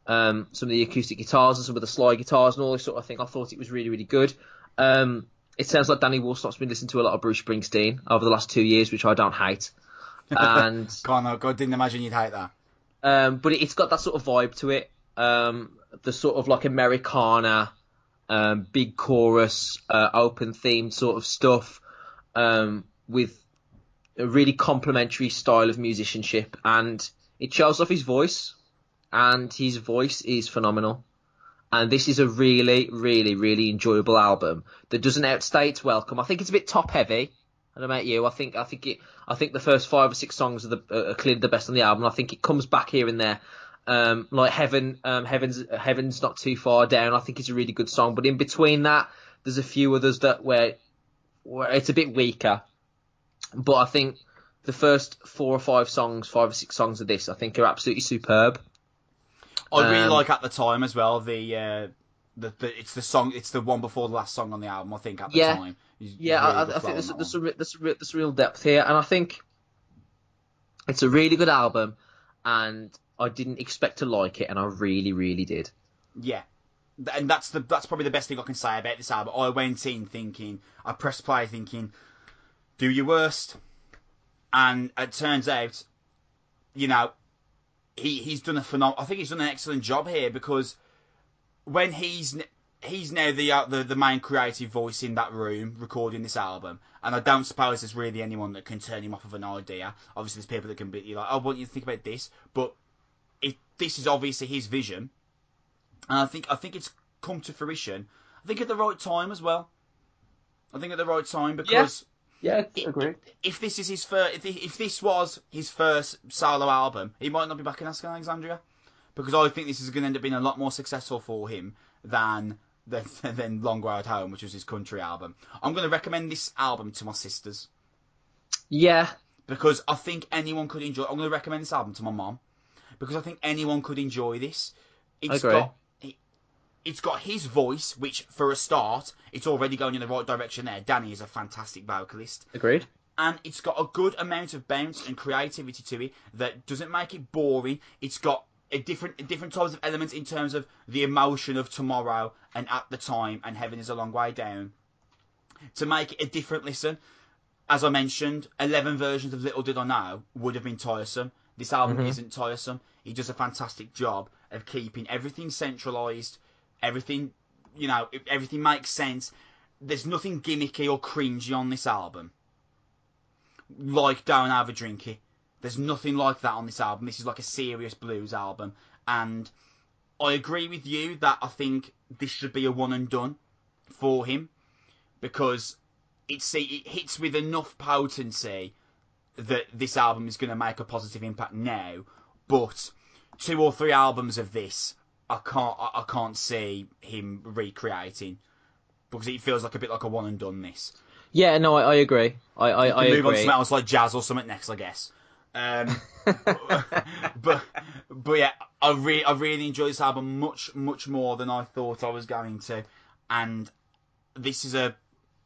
um, some of the acoustic guitars and some of the slide guitars and all this sort of thing, I thought it was really really good. Um, it sounds like Danny Worsnop's been listening to a lot of Bruce Springsteen over the last two years, which I don't hate. [LAUGHS] And God, God, didn't imagine you'd hate that. Um, but it's got that sort of vibe to it. Um, the sort of like Americana, um, big chorus, uh, open theme sort of stuff, um, with a really complimentary style of musicianship, and it shows off his voice, and his voice is phenomenal. And this is a really, really, really enjoyable album that doesn't outstay its welcome. I think it's a bit top heavy. I don't know about you. I think I think it. I think the first five or six songs are, the, are clearly the best on the album. I think it comes back here and there. Um, like Heaven, um, Heaven's Heaven's not too far down. I think it's a really good song. But in between that, there's a few others that where, where it's a bit weaker. But I think the first four or five songs, five or six songs of this, I think are absolutely superb. I really Um, like at the time as well the. Uh, the, the, it's the song. It's the one before the last song on the album. I think at the Yeah. time. He's- Yeah, really I, I think there's, there's, a, there's, there's real depth here, and I think it's a really good album, and I didn't expect to like it, and I really, really did. Yeah. And that's the that's probably the best thing I can say about this album. I went in thinking, I pressed play thinking, do your worst, and it turns out, you know, he he's done a phenom. I think he's done an excellent job here because when he's he's now the uh, the the main creative voice in that room recording this album, and I don't suppose there's really anyone that can turn him off of an idea. Obviously, there's people that can be like, "Oh, I want you to think about this," but if this is obviously his vision, and I think I think it's come to fruition. I think at the right time as well. I think at the right time because Yeah, i- if this is his first, if, if this was his first solo album, he might not be back in Asking Alexandria because I think this is going to end up being a lot more successful for him than than, [LAUGHS] than Long Way Home, which was his country album. I'm going to recommend this album to my sisters Yeah, because I think anyone could enjoy. I'm going to recommend this album to my mom because I think anyone could enjoy this. It's agree. got it's got his voice, which for a start, it's already going in the right direction. There, Danny is a fantastic vocalist, agreed. and it's got a good amount of bounce and creativity to it that doesn't make it boring. It's got a different different types of elements in terms of the emotion of tomorrow and at the time, and heaven is a long way down. To make it a different listen, as I mentioned, 11 versions of Little Did I Know would have been tiresome. This album Mhm. isn't tiresome. He does a fantastic job of keeping everything centralized, everything, you know, everything makes sense. There's nothing gimmicky or cringy on this album. Like Don't Have a Drinky. There's nothing like that on this album. This is like a serious blues album. And I agree with you that I think this should be a one and done for him because it see it hits with enough potency that this album is going to make a positive impact now. But two or three albums of this, I can't I, I can't see him recreating because it feels like a bit like a one and done. This Yeah, no, I, I agree. I, I, I move on to agree. something else like jazz or something next, I guess. Um, [LAUGHS] but but yeah, I really I really enjoy this album much much more than I thought I was going to, and this is a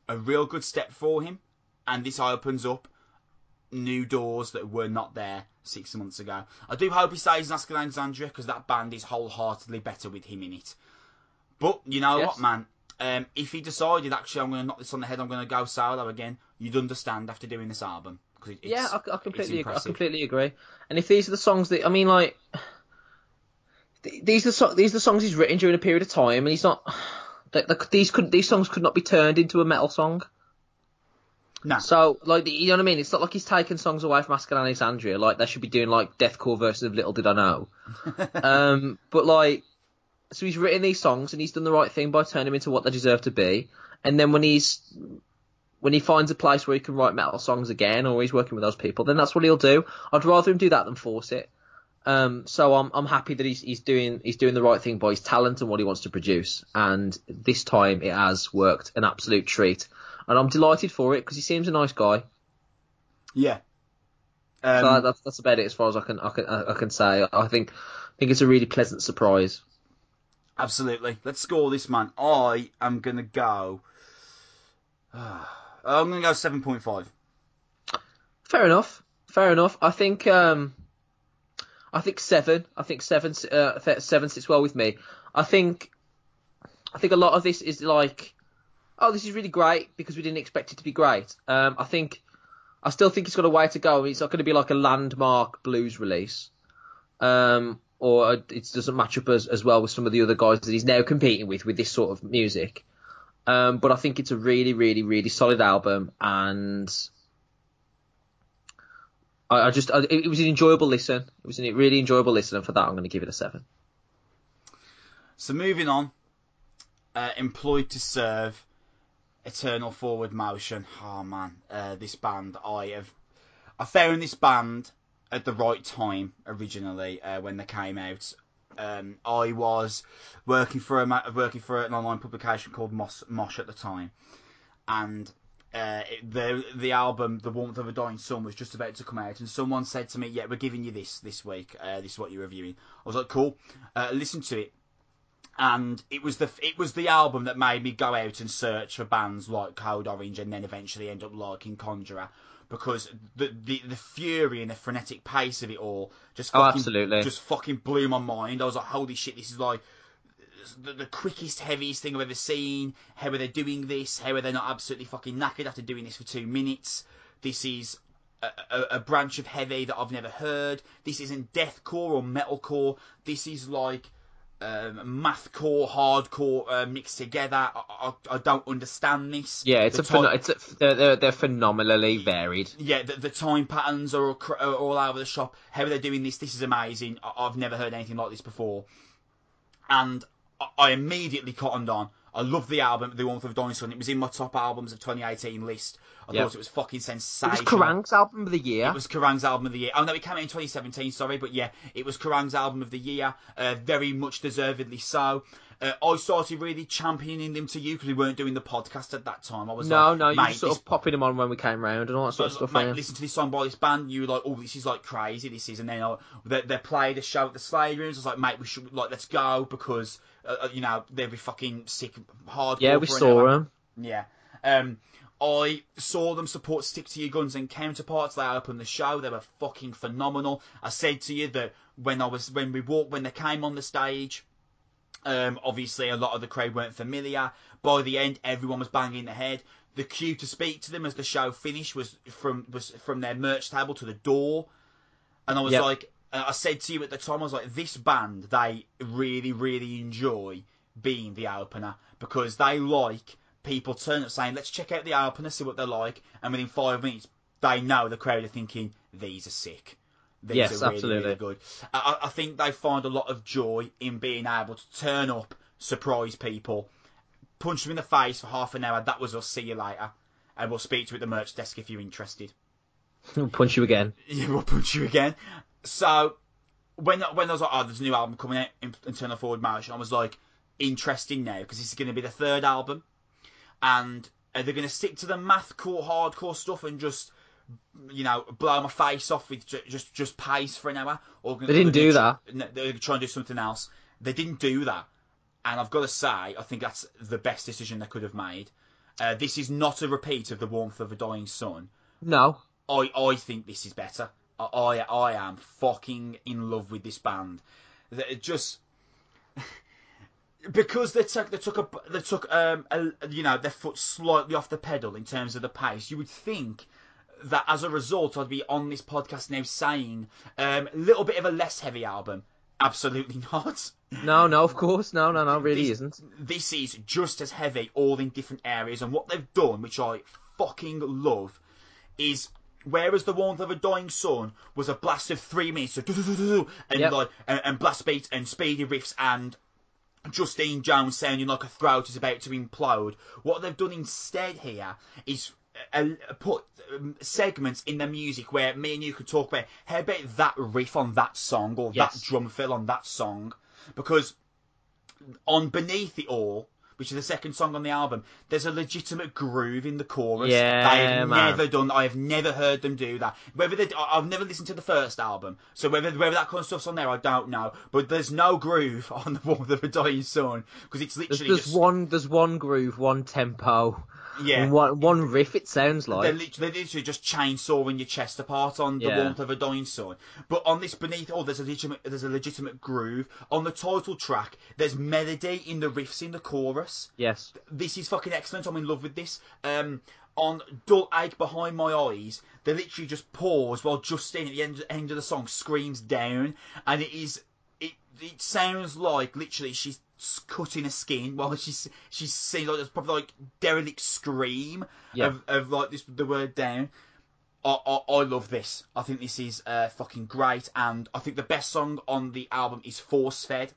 a real good step for him, and this opens up new doors that were not there six months ago. I do hope he stays in Asking Alexandria because that band is wholeheartedly better with him in it. But you know Yes. what, man? Um, if he decided actually I'm going to knock this on the head, I'm going to go solo again, you'd understand after doing this album. it- yeah, I, I completely, I completely agree. And if these are the songs that I mean, like these are so, these are the songs he's written during a period of time, and he's not. [SIGHS] th th these could these songs could not be turned into a metal song. No. So like you know what I mean? It's not like he's taking songs away from Asking Alexandria. Like they should be doing like deathcore versions of Little Did I Know. [LAUGHS] um, but like, so he's written these songs and he's done the right thing by turning them into what they deserve to be. And then when he's when he finds a place where he can write metal songs again, or he's working with those people, then that's what he'll do. I'd rather him do that than force it. Um, so I'm I'm happy that he's he's doing he's doing the right thing by his talent and what he wants to produce. And this time it has worked an absolute treat, and I'm delighted for it because he seems a nice guy. Yeah. So Um, that's that's about it as far as I can I can I can say. I think I think it's a really pleasant surprise. Absolutely. Let's score this, man. I am gonna go. [SIGHS] I'm gonna go seven point five. Fair enough. Fair enough. I think um, I think seven. I think seven. Uh, seven sits well with me. I think. I think a lot of this is like, oh, this is really great because we didn't expect it to be great. Um, I think. I still think it's got a way to go. It's not going to be like a landmark blues release, um, or it doesn't match up as, as well with some of the other guys that he's now competing with with this sort of music. Um, but I think it's a really, really, really solid album, and I, I just I, it was an enjoyable listen. It was a really enjoyable listen, and for that, I'm going to give it a seven. So moving on, uh, employed to serve, eternal forward motion. Oh man, uh, this band I have I found this band at the right time originally uh, when they came out. Um, I was working for a working for an online publication called Mosh, Mosh at the time, and uh, the the album The Warmth of a Dying Sun was just about to come out, and someone said to me, "Yeah, we're giving you this this week. Uh, this is what you're reviewing." I was like, "Cool." Uh, listen to it, and it was the it was the album that made me go out and search for bands like Code Orange, and then eventually end up liking Conjurer because the, the the fury and the frenetic pace of it all just oh, fucking, oh, absolutely just fucking blew my mind. I was like, "Holy shit, this is like." the, the, quickest, heaviest thing I've ever seen. How are they doing this? How are they not absolutely fucking knackered after doing this for two minutes? This is a, a, a branch of heavy that I've never heard. This isn't deathcore or metalcore. This is like um, mathcore, hardcore uh, mixed together. I, I, I, don't understand this. Yeah, it's the a, time, it's a, they're, they're phenomenally varied. Yeah, the, the time patterns are all, are all over the shop. How are they doing this? This is amazing. I, I've never heard anything like this before. And I immediately cottoned on. I love the album, The Warmth of Dying Sun. It was in my top albums of 2018 list. I yep. thought it was fucking sensational. It was Kerrang's album of the year. It was Kerrang's album of the year. Oh no, it came out in 2017. Sorry, but yeah, it was Kerrang's album of the year. Uh, very much deservedly so. Uh, I started really championing them to you because we weren't doing the podcast at that time. I was no, like, no, you were sort this... of popping them on when we came round and all that sort but, of stuff. Mate, listen to this song by this band. You were like, oh, this is like crazy. This is, and then uh, they, they played a show at the Slade Rooms. I was like, mate, we should like let's go because uh, uh you know they'd be fucking sick hardcore. Yeah, we saw them. Yeah. Um, I saw them support Stick to Your Guns and Counterparts. They opened the show. They were fucking phenomenal. I said to you that when I was when we walked when they came on the stage, um, obviously, a lot of the crowd weren't familiar. By the end, everyone was banging their head. The queue to speak to them as the show finished was from was from their merch table to the door, and I was yep. like, Uh, I said to you at the time, I was like, this band they really really enjoy being the opener because they like people turn up saying, let's check out the opener, see what they're like, and within five minutes they know the crowd are thinking these are sick. These yes, really, absolutely. Really good. I, I think they find a lot of joy in being able to turn up, surprise people, punch them in the face for half an hour. That was us. See you later, and we'll speak to you at the merch desk if you're interested. [LAUGHS] We'll punch you again. [LAUGHS] Yeah, we'll punch you again. So when when I was like, oh, there's a new album coming out in Eternal Forward Motion, I was like, interesting now because this is going to be the third album, and are they going to stick to the mathcore, hardcore stuff and just you know, blow my face off with just just pace for an hour. Or they didn't do that. They're trying to do something else. They didn't do that, and I've got to say, I think that's the best decision they could have made. Uh, this is not a repeat of the warmth of a dying sun. No, I I think this is better. I I, I am fucking in love with this band. That just. because they took they took a they took um a, you know their foot slightly off the pedal in terms of the pace. You would think that as a result, I'd be on this podcast now saying a um, little bit of a less heavy album. Absolutely [LAUGHS] not. No, no, of course, no, no, no, really this, isn't. This is just as heavy, all in different areas, and what they've done, which I fucking love, is whereas the warmth of a dying sun was a blast of three minutes, and yep. like and, and blast beats and speedy riffs and Justine Jones sounding like a throat is about to implode. What they've done instead here is uh, put um, segments in the music where me and you could talk about how about that riff on that song or yes. that drum fill on that song because on beneath it all which is the second song on the album, there's a legitimate groove in the chorus. Yeah, they have man. never done. I have never heard them do that. Whether they, I- I've never listened to the first album, so whether whether that kind of stuff's on there, I don't know. But there's no groove [LAUGHS] on the Warmth of a Dying Sun because it's There's, literally there's just one there's one groove, one tempo, yeah. one one riff. It sounds They're like. literally, they're literally just chainsawing your chest apart on the Yeah. warmth of a dying sun. But on this beneath, oh, there's a legitimate, there's a legitimate groove on the title track. There's melody in the riffs in the chorus. Yes. This is fucking excellent. I'm in love with this. Um, on dull ache behind my eyes, they literally just pause while Justine at the end, end of the song screams down, and it is, it, it sounds like literally she's cutting a skin while she's she's saying like there's probably like derelict scream Yeah. of, of like this the word down. I, I, I love this. I think this is uh, fucking great, and I think the best song on the album is Force Fed.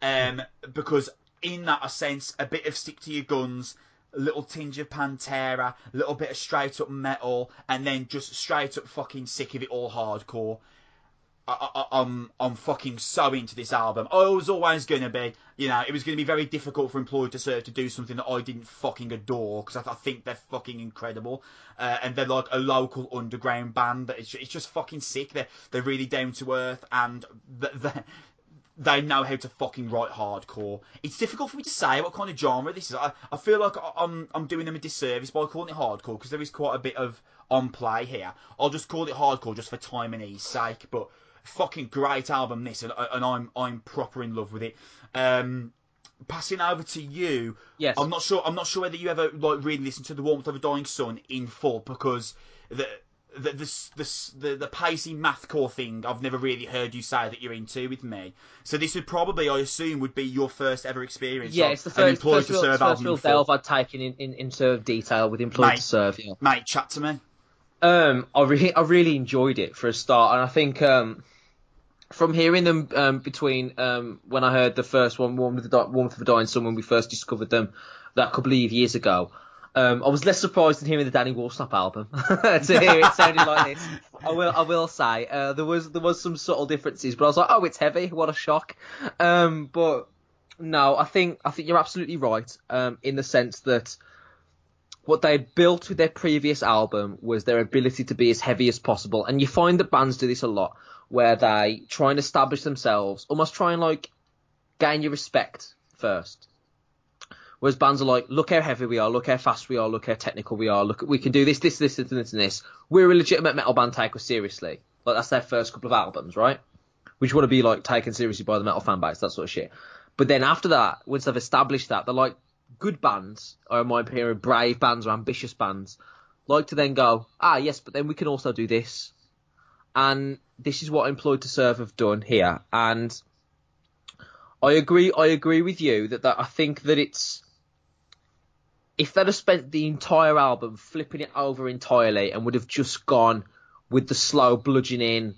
Um, because in that a sense, a bit of stick to your guns, a little tinge of Pantera, a little bit of straight up metal, and then just straight up fucking sick of it all hardcore. I, I, I'm I'm fucking so into this album. I was always gonna be, you know, it was gonna be very difficult for Employed to Serve to do something that I didn't fucking adore because I, I think they're fucking incredible, uh, and they're like a local underground band that it's it's just fucking sick. They're they're really down to earth and th th they know how to fucking write hardcore. It's difficult for me to say what kind of genre this is. I, I feel like I'm I'm doing them a disservice by calling it hardcore because there is quite a bit of on play here. I'll just call it hardcore just for time and ease sake. But fucking great album this, and, and I'm I'm proper in love with it. Um, passing over to you. Yes. I'm not sure. I'm not sure whether you ever like really listened to the Warmth of a Dying Sun in full because the. The, the, the, the, the pacey mathcore thing I've never really heard you say that you're into with me. So this would probably, I assume, would be your first ever experience. Yeah, of it's the first, first, real, serve first real delve I've taken in, in, into detail with Employed Mate. to Serve. Yeah. Mate, chat to me. Um, I really, I really enjoyed it for a start, and I think um, from hearing them um, between um, when I heard the first one, Warmth of the, Di- Warmth of the Dying Sun, when we first discovered them that couple of years ago, um, I was less surprised than hearing the Danny Worsnop album [LAUGHS] to hear it sounding like this. I will, I will say uh, there was there was some subtle differences, but I was like, oh, it's heavy, what a shock. Um, but no, I think I think you're absolutely right um, in the sense that what they built with their previous album was their ability to be as heavy as possible. And you find that bands do this a lot, where they try and establish themselves, almost try and like gain your respect first. Whereas bands are like, look how heavy we are, look how fast we are, look how technical we are, look we can do this, this, this, this, and this, and this. We're a legitimate metal band, take us seriously. Like that's their first couple of albums, right? Which want to be like taken seriously by the metal fan base, that sort of shit. But then after that, once they've established that, they're like good bands, or in my opinion, brave bands or ambitious bands, like to then go, ah, yes, but then we can also do this. And this is what Employed to Serve have done here. And I agree, I agree with you that, that I think that it's, if they'd have spent the entire album flipping it over entirely and would have just gone with the slow bludgeoning,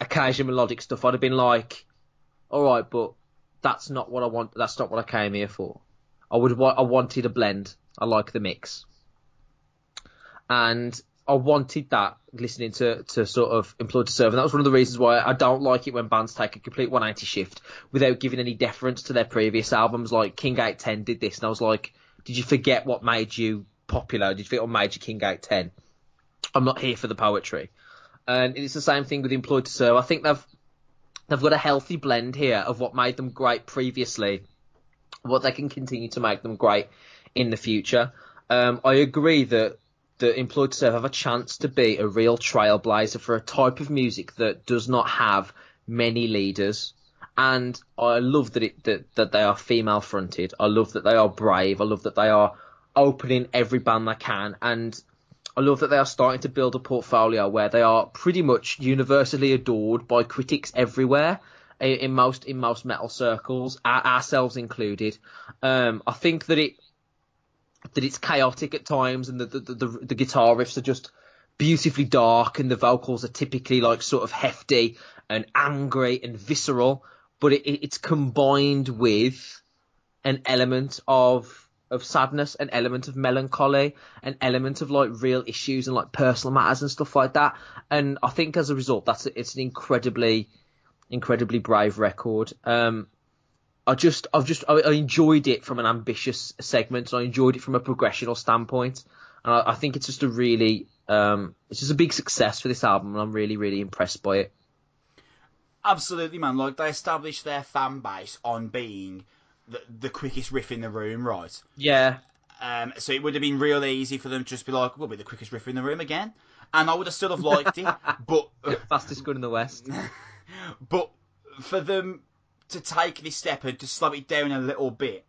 occasional melodic stuff, I'd have been like, all right, but that's not what I want. That's not what I came here for. I would. I wanted a blend. I like the mix, and I wanted that listening to to sort of employed to serve, and that was one of the reasons why I don't like it when bands take a complete 180 shift without giving any deference to their previous albums. Like King 810 did this, and I was like, did you forget what made you popular? Did you forget what made you King 810? I'm not here for the poetry, and it's the same thing with employed to serve. I think they've they've got a healthy blend here of what made them great previously, what they can continue to make them great in the future. Um, I agree that the Employed to Serve have a chance to be a real trailblazer for a type of music that does not have many leaders. And I love that it that, that they are female fronted. I love that they are brave. I love that they are opening every band they can and I love that they are starting to build a portfolio where they are pretty much universally adored by critics everywhere in most in most metal circles, ourselves included. Um, I think that it that it's chaotic at times, and the the, the the guitar riffs are just beautifully dark, and the vocals are typically like sort of hefty and angry and visceral, but it, it- it's combined with an element of of sadness, an element of melancholy, an element of like real issues and like personal matters and stuff like that. And I think as a result, that's it's an incredibly, incredibly brave record. Um, I just, I've just, I, I enjoyed it from an ambitious segment, and I enjoyed it from a progressional standpoint, and I, I think it's just a really, um, it's just a big success for this album, and I'm really, really impressed by it. Absolutely, man. Like they established their fan base on being the, the quickest riff in the room, right? Yeah, Um, so it would have been real easy for them to just be like, "We'll be the quickest riff in the room again," and I would have still have liked it. [LAUGHS] but fastest gun in the West. [LAUGHS] but for them to take this step and to slow it down a little bit,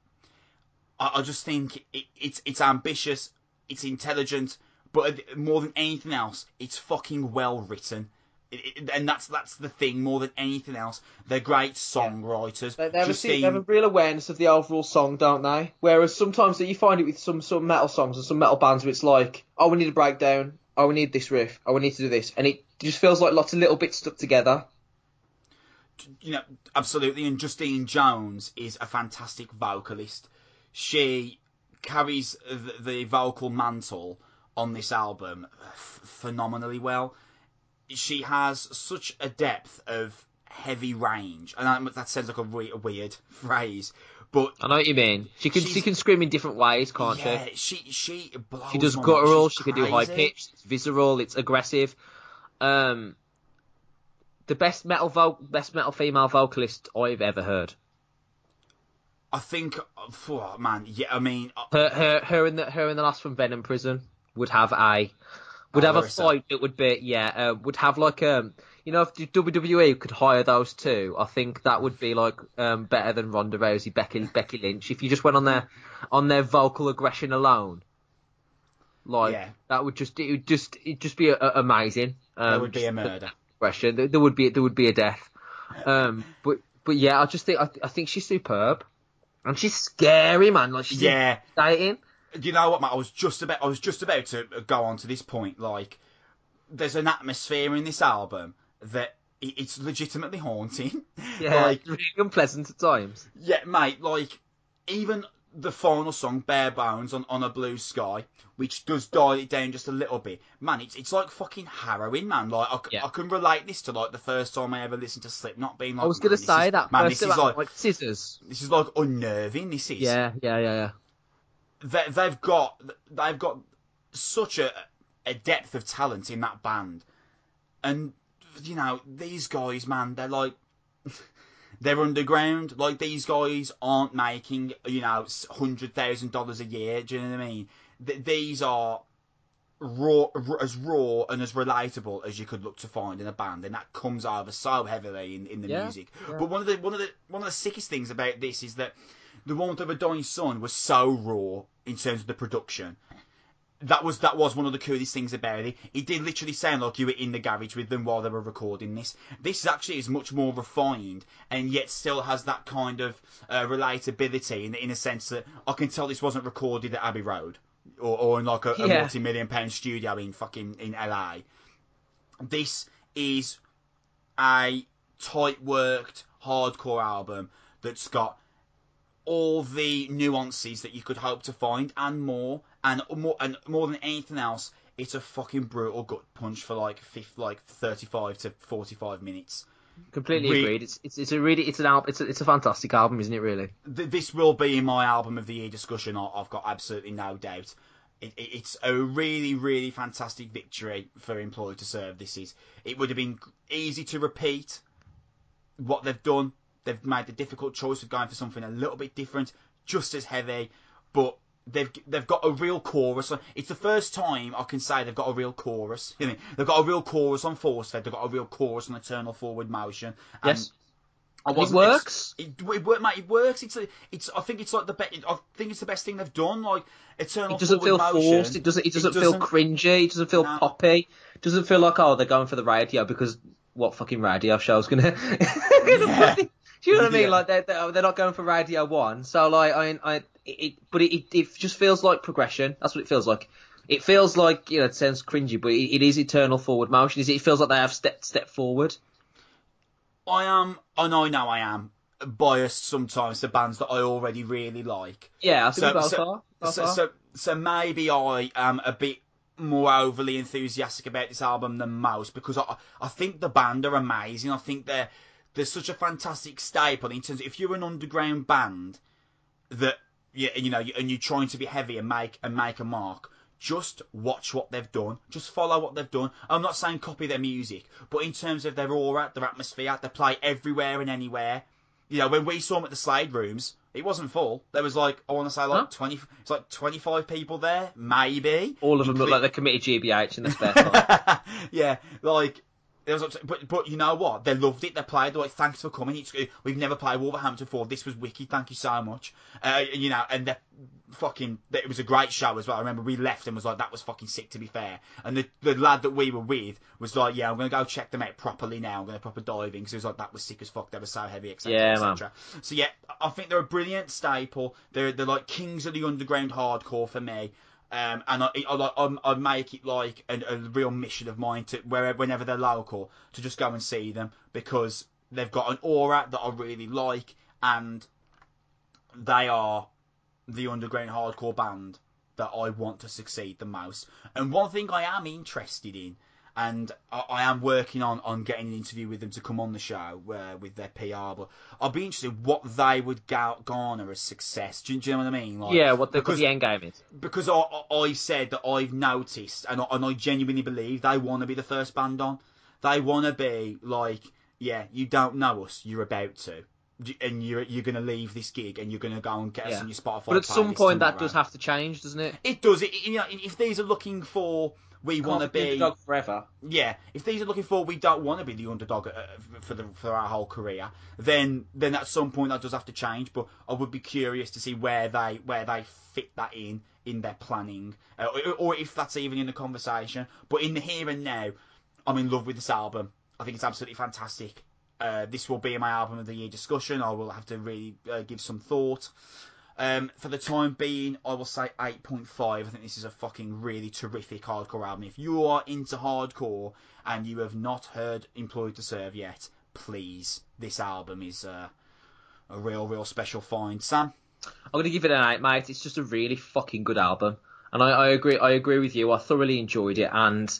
I, I just think it, it's it's ambitious, it's intelligent, but more than anything else, it's fucking well written. It, it, and that's that's the thing more than anything else. They're great songwriters. They, they, have a, Justine- they have a real awareness of the overall song, don't they? Whereas sometimes that you find it with some some metal songs and some metal bands where it's like, oh, we need a breakdown, oh, we need this riff, oh, we need to do this, and it just feels like lots of little bits stuck together. You know, absolutely. And Justine Jones is a fantastic vocalist. She carries the, the vocal mantle on this album f- phenomenally well. She has such a depth of heavy range, and that, that sounds like a, re- a weird [LAUGHS] phrase, but I know what you mean. She can she can scream in different ways, can't yeah, she? she she She does guttural. She can do high pitched. It's visceral. It's aggressive. Um, the best metal vo- best metal female vocalist I've ever heard. I think, oh, man, yeah. I mean, uh, Her her her in the her in the last from Venom prison would have a would Oh, have a fight that would be yeah uh, would have like um you know if WWE could hire those two I think that would be like um better than Ronda Rousey Becky Becky Lynch if you just went on their on their vocal aggression alone like Yeah. that would just it would just it'd just be a, a- amazing um, there would be a murder. Aggression there, there would be there would be a death um but but yeah I just think I, I think she's superb and she's scary man like she's Yeah, exciting you know what, Matt? I was just about I was just about to go on to this point. Like, there's an atmosphere in this album that it's legitimately haunting. [LAUGHS] Yeah, like, really unpleasant at times. yeah, mate. Like, even the final song, "Bare Bones" on on a blue sky, which does dial it down just a little bit. Man, it's it's like fucking harrowing, man. Like, I, Yeah. I can relate this to like the first time I ever listened to Slipknot, being like, I was gonna say is- that man. This is like, like scissors. this is like unnerving. This is Yeah, yeah, yeah, yeah. they, they've got they've got such a a depth of talent in that band, and you know these guys, man, they're like [LAUGHS] they're underground. Like these guys aren't making you know hundred thousand dollars a year. Do you know what I mean? Th- these are raw, r- as raw and as relatable as you could look to find in a band, and that comes over so heavily in, in the Yeah, music. yeah. But one of the one of the one of the sickest things about this is that the warmth of a dying sun was so raw in terms of the production. That was that was one of the coolest things about it. It did literally sound like you were in the garage with them while they were recording this. This actually is much more refined and yet still has that kind of uh, relatability in, the in a sense that I can tell this wasn't recorded at Abbey Road or, or in like a, a multi-million pound studio in fucking in LA. This is a tight worked hardcore album that's got all the nuances that you could hope to find and more and more and more than anything else it's a fucking brutal gut punch for like fifth, like 35 to 45 minutes Completely We- agreed. It's, it's it's a really it's an album. It's a, it's a fantastic album, isn't it? Really. Th- this will be in my album of the year discussion I- I've got absolutely no doubt it, it, it's a really really fantastic victory for employed to serve this is it would have been easy to repeat what they've done they've made the difficult choice of going for something a little bit different just as heavy but they've they've got a real chorus it's the first time I can say they've got a real chorus you know, they've got a real chorus on Force Fed they've got a real chorus on Eternal Forward Motion and Yes. It ex- works. it, it, work, mate, it works. It's a, it's. I think it's like the best. I think it's the best thing they've done. Like Eternal. It doesn't feel Motion. forced. It doesn't. It doesn't, feel doesn't- cringy. It doesn't feel poppy. It doesn't feel like oh they're going for the radio because what fucking radio show's gonna. [LAUGHS] Yeah. Do you know what I mean? Yeah. Like they're, they're oh, they're not going for Radio One. So like I I it, but it, it just feels like progression. That's what it feels like. It feels like you know it sounds cringy, but it, it is eternal forward motion. It feels like they have stepped step forward. I am. I know. I know. I am biased sometimes to bands that I already really like. Yeah, So- so- So, so, so maybe I am a bit more overly enthusiastic about this album than most because I, I think the band are amazing. I think they're there's such a fantastic staple in terms of if you're an underground band that yeah, you know, and you're trying to be heavy and make and make a mark. Just watch what they've done. Just follow what they've done. I'm not saying copy their music, but in terms of their aura, their atmosphere, they play everywhere and anywhere. You know, when we saw them at the Slade Rooms, it wasn't full. There was like I want to say like Huh? twenty. It's like twenty five people there, maybe. All of them look like they committed GBH in their spare [LAUGHS] time. yeah, like was, but but you know what? They loved it. They played. They're like, thanks for coming. It's, we've never played Wolverhampton before. This was wicked. Thank you so much. Uh, you know, and they fucking. It was a great show as well. I remember we left and was like, that was fucking sick. To be fair, and the the lad that we were with was like, yeah, I'm gonna go check them out properly now. I'm gonna proper dive in because it was like that was sick as fuck. They were so heavy, etc. Yeah, etc. So yeah, I think they're a brilliant staple. They're they're like kings of the underground hardcore for me. Um, and I, I, I make it like a, a real mission of mine to wherever, whenever they're local, to just go and see them because they've got an aura that I really like, and they are the underground hardcore band that I want to succeed the most. And one thing I am interested in, and I, I am working on, on getting an interview with them to come on the show uh, with their PR, but I'll be interested what they would ga- garner as success. Do, you- do you know what I mean? Like, yeah, what the, what the end game is. because I, I said that I've noticed and I, and I genuinely believe they want to be the first band on. They want to be like, yeah, you don't know us, you're about to, and you're you're gonna leave this gig and you're gonna go and get us on your Spotify. But at some point, that does have to change, doesn't it? It does. It, you know, if these are looking for we want to be underdog forever. yeah, if these are looking for we don't want to be the underdog uh, for the for our whole career, then then at some point that does have to change. But I would be curious to see where they where they fit that in in their planning, uh, or, or if that's even in the conversation. But in the here and now, I'm in love with this album. I think it's absolutely fantastic. Uh, this will be my album of the year discussion. I will have to really uh, give some thought. Um, for the time being, I will say 8.5. I think this is a fucking really terrific hardcore album. If you are into hardcore and you have not heard Employed to Serve yet, please, this album is uh, a real, real special find. Sam? I'm gonna give it an eight, mate. It's just a really fucking good album, and I, I agree. I agree with you. I thoroughly enjoyed it, and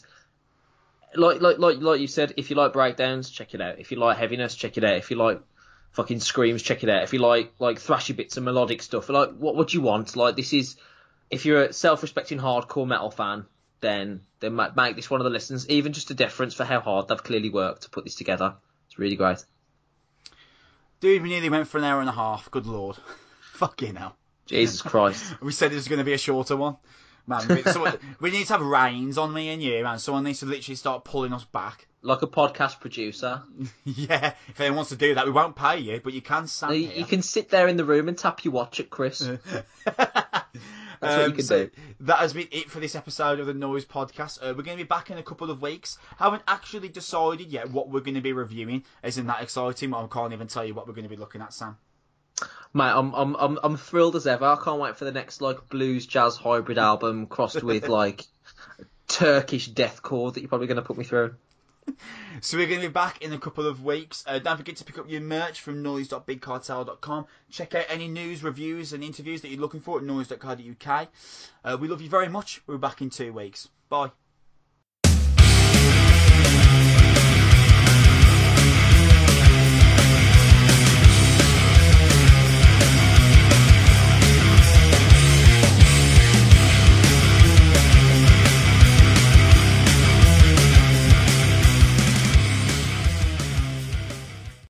like like like like you said, if you like breakdowns, check it out. If you like heaviness, check it out. If you like fucking screams, check it out. If you like like thrashy bits and melodic stuff, like what what do you want? Like this is, if you're a self-respecting hardcore metal fan, then then might make this one of the listens. Even just a deference for how hard they've clearly worked to put this together. It's really great. Dude, we nearly went for an hour and a half. Good lord. [LAUGHS] Fucking hell. Jesus Christ. [LAUGHS] We said it was going to be a shorter one. Man, we, someone, [LAUGHS] we need to have reins on me and you, man. Someone needs to literally start pulling us back. Like a podcast producer. [LAUGHS] yeah, if anyone wants to do that, we won't pay you, but you can stand You, you can sit there in the room and tap your watch at Chris. [LAUGHS] That's what you can do. Um, That has been it for this episode of the Noise Podcast. Uh, we're going to be back in a couple of weeks. Haven't actually decided yet what we're going to be reviewing. Isn't that exciting? I can't even tell you what we're going to be looking at, Sam. Mate, I'm I'm I'm I'm thrilled as ever. I can't wait for the next like blues jazz hybrid album crossed with [LAUGHS] like Turkish deathcore that you're probably going to put me through. [LAUGHS] So we're going to be back in a couple of weeks. Uh, don't forget to pick up your merch from noise.bigcartel.com. Check out any news, reviews, and interviews that you're looking for at noise.co.uk. Uh, we love you very much. We're back in two weeks. Bye.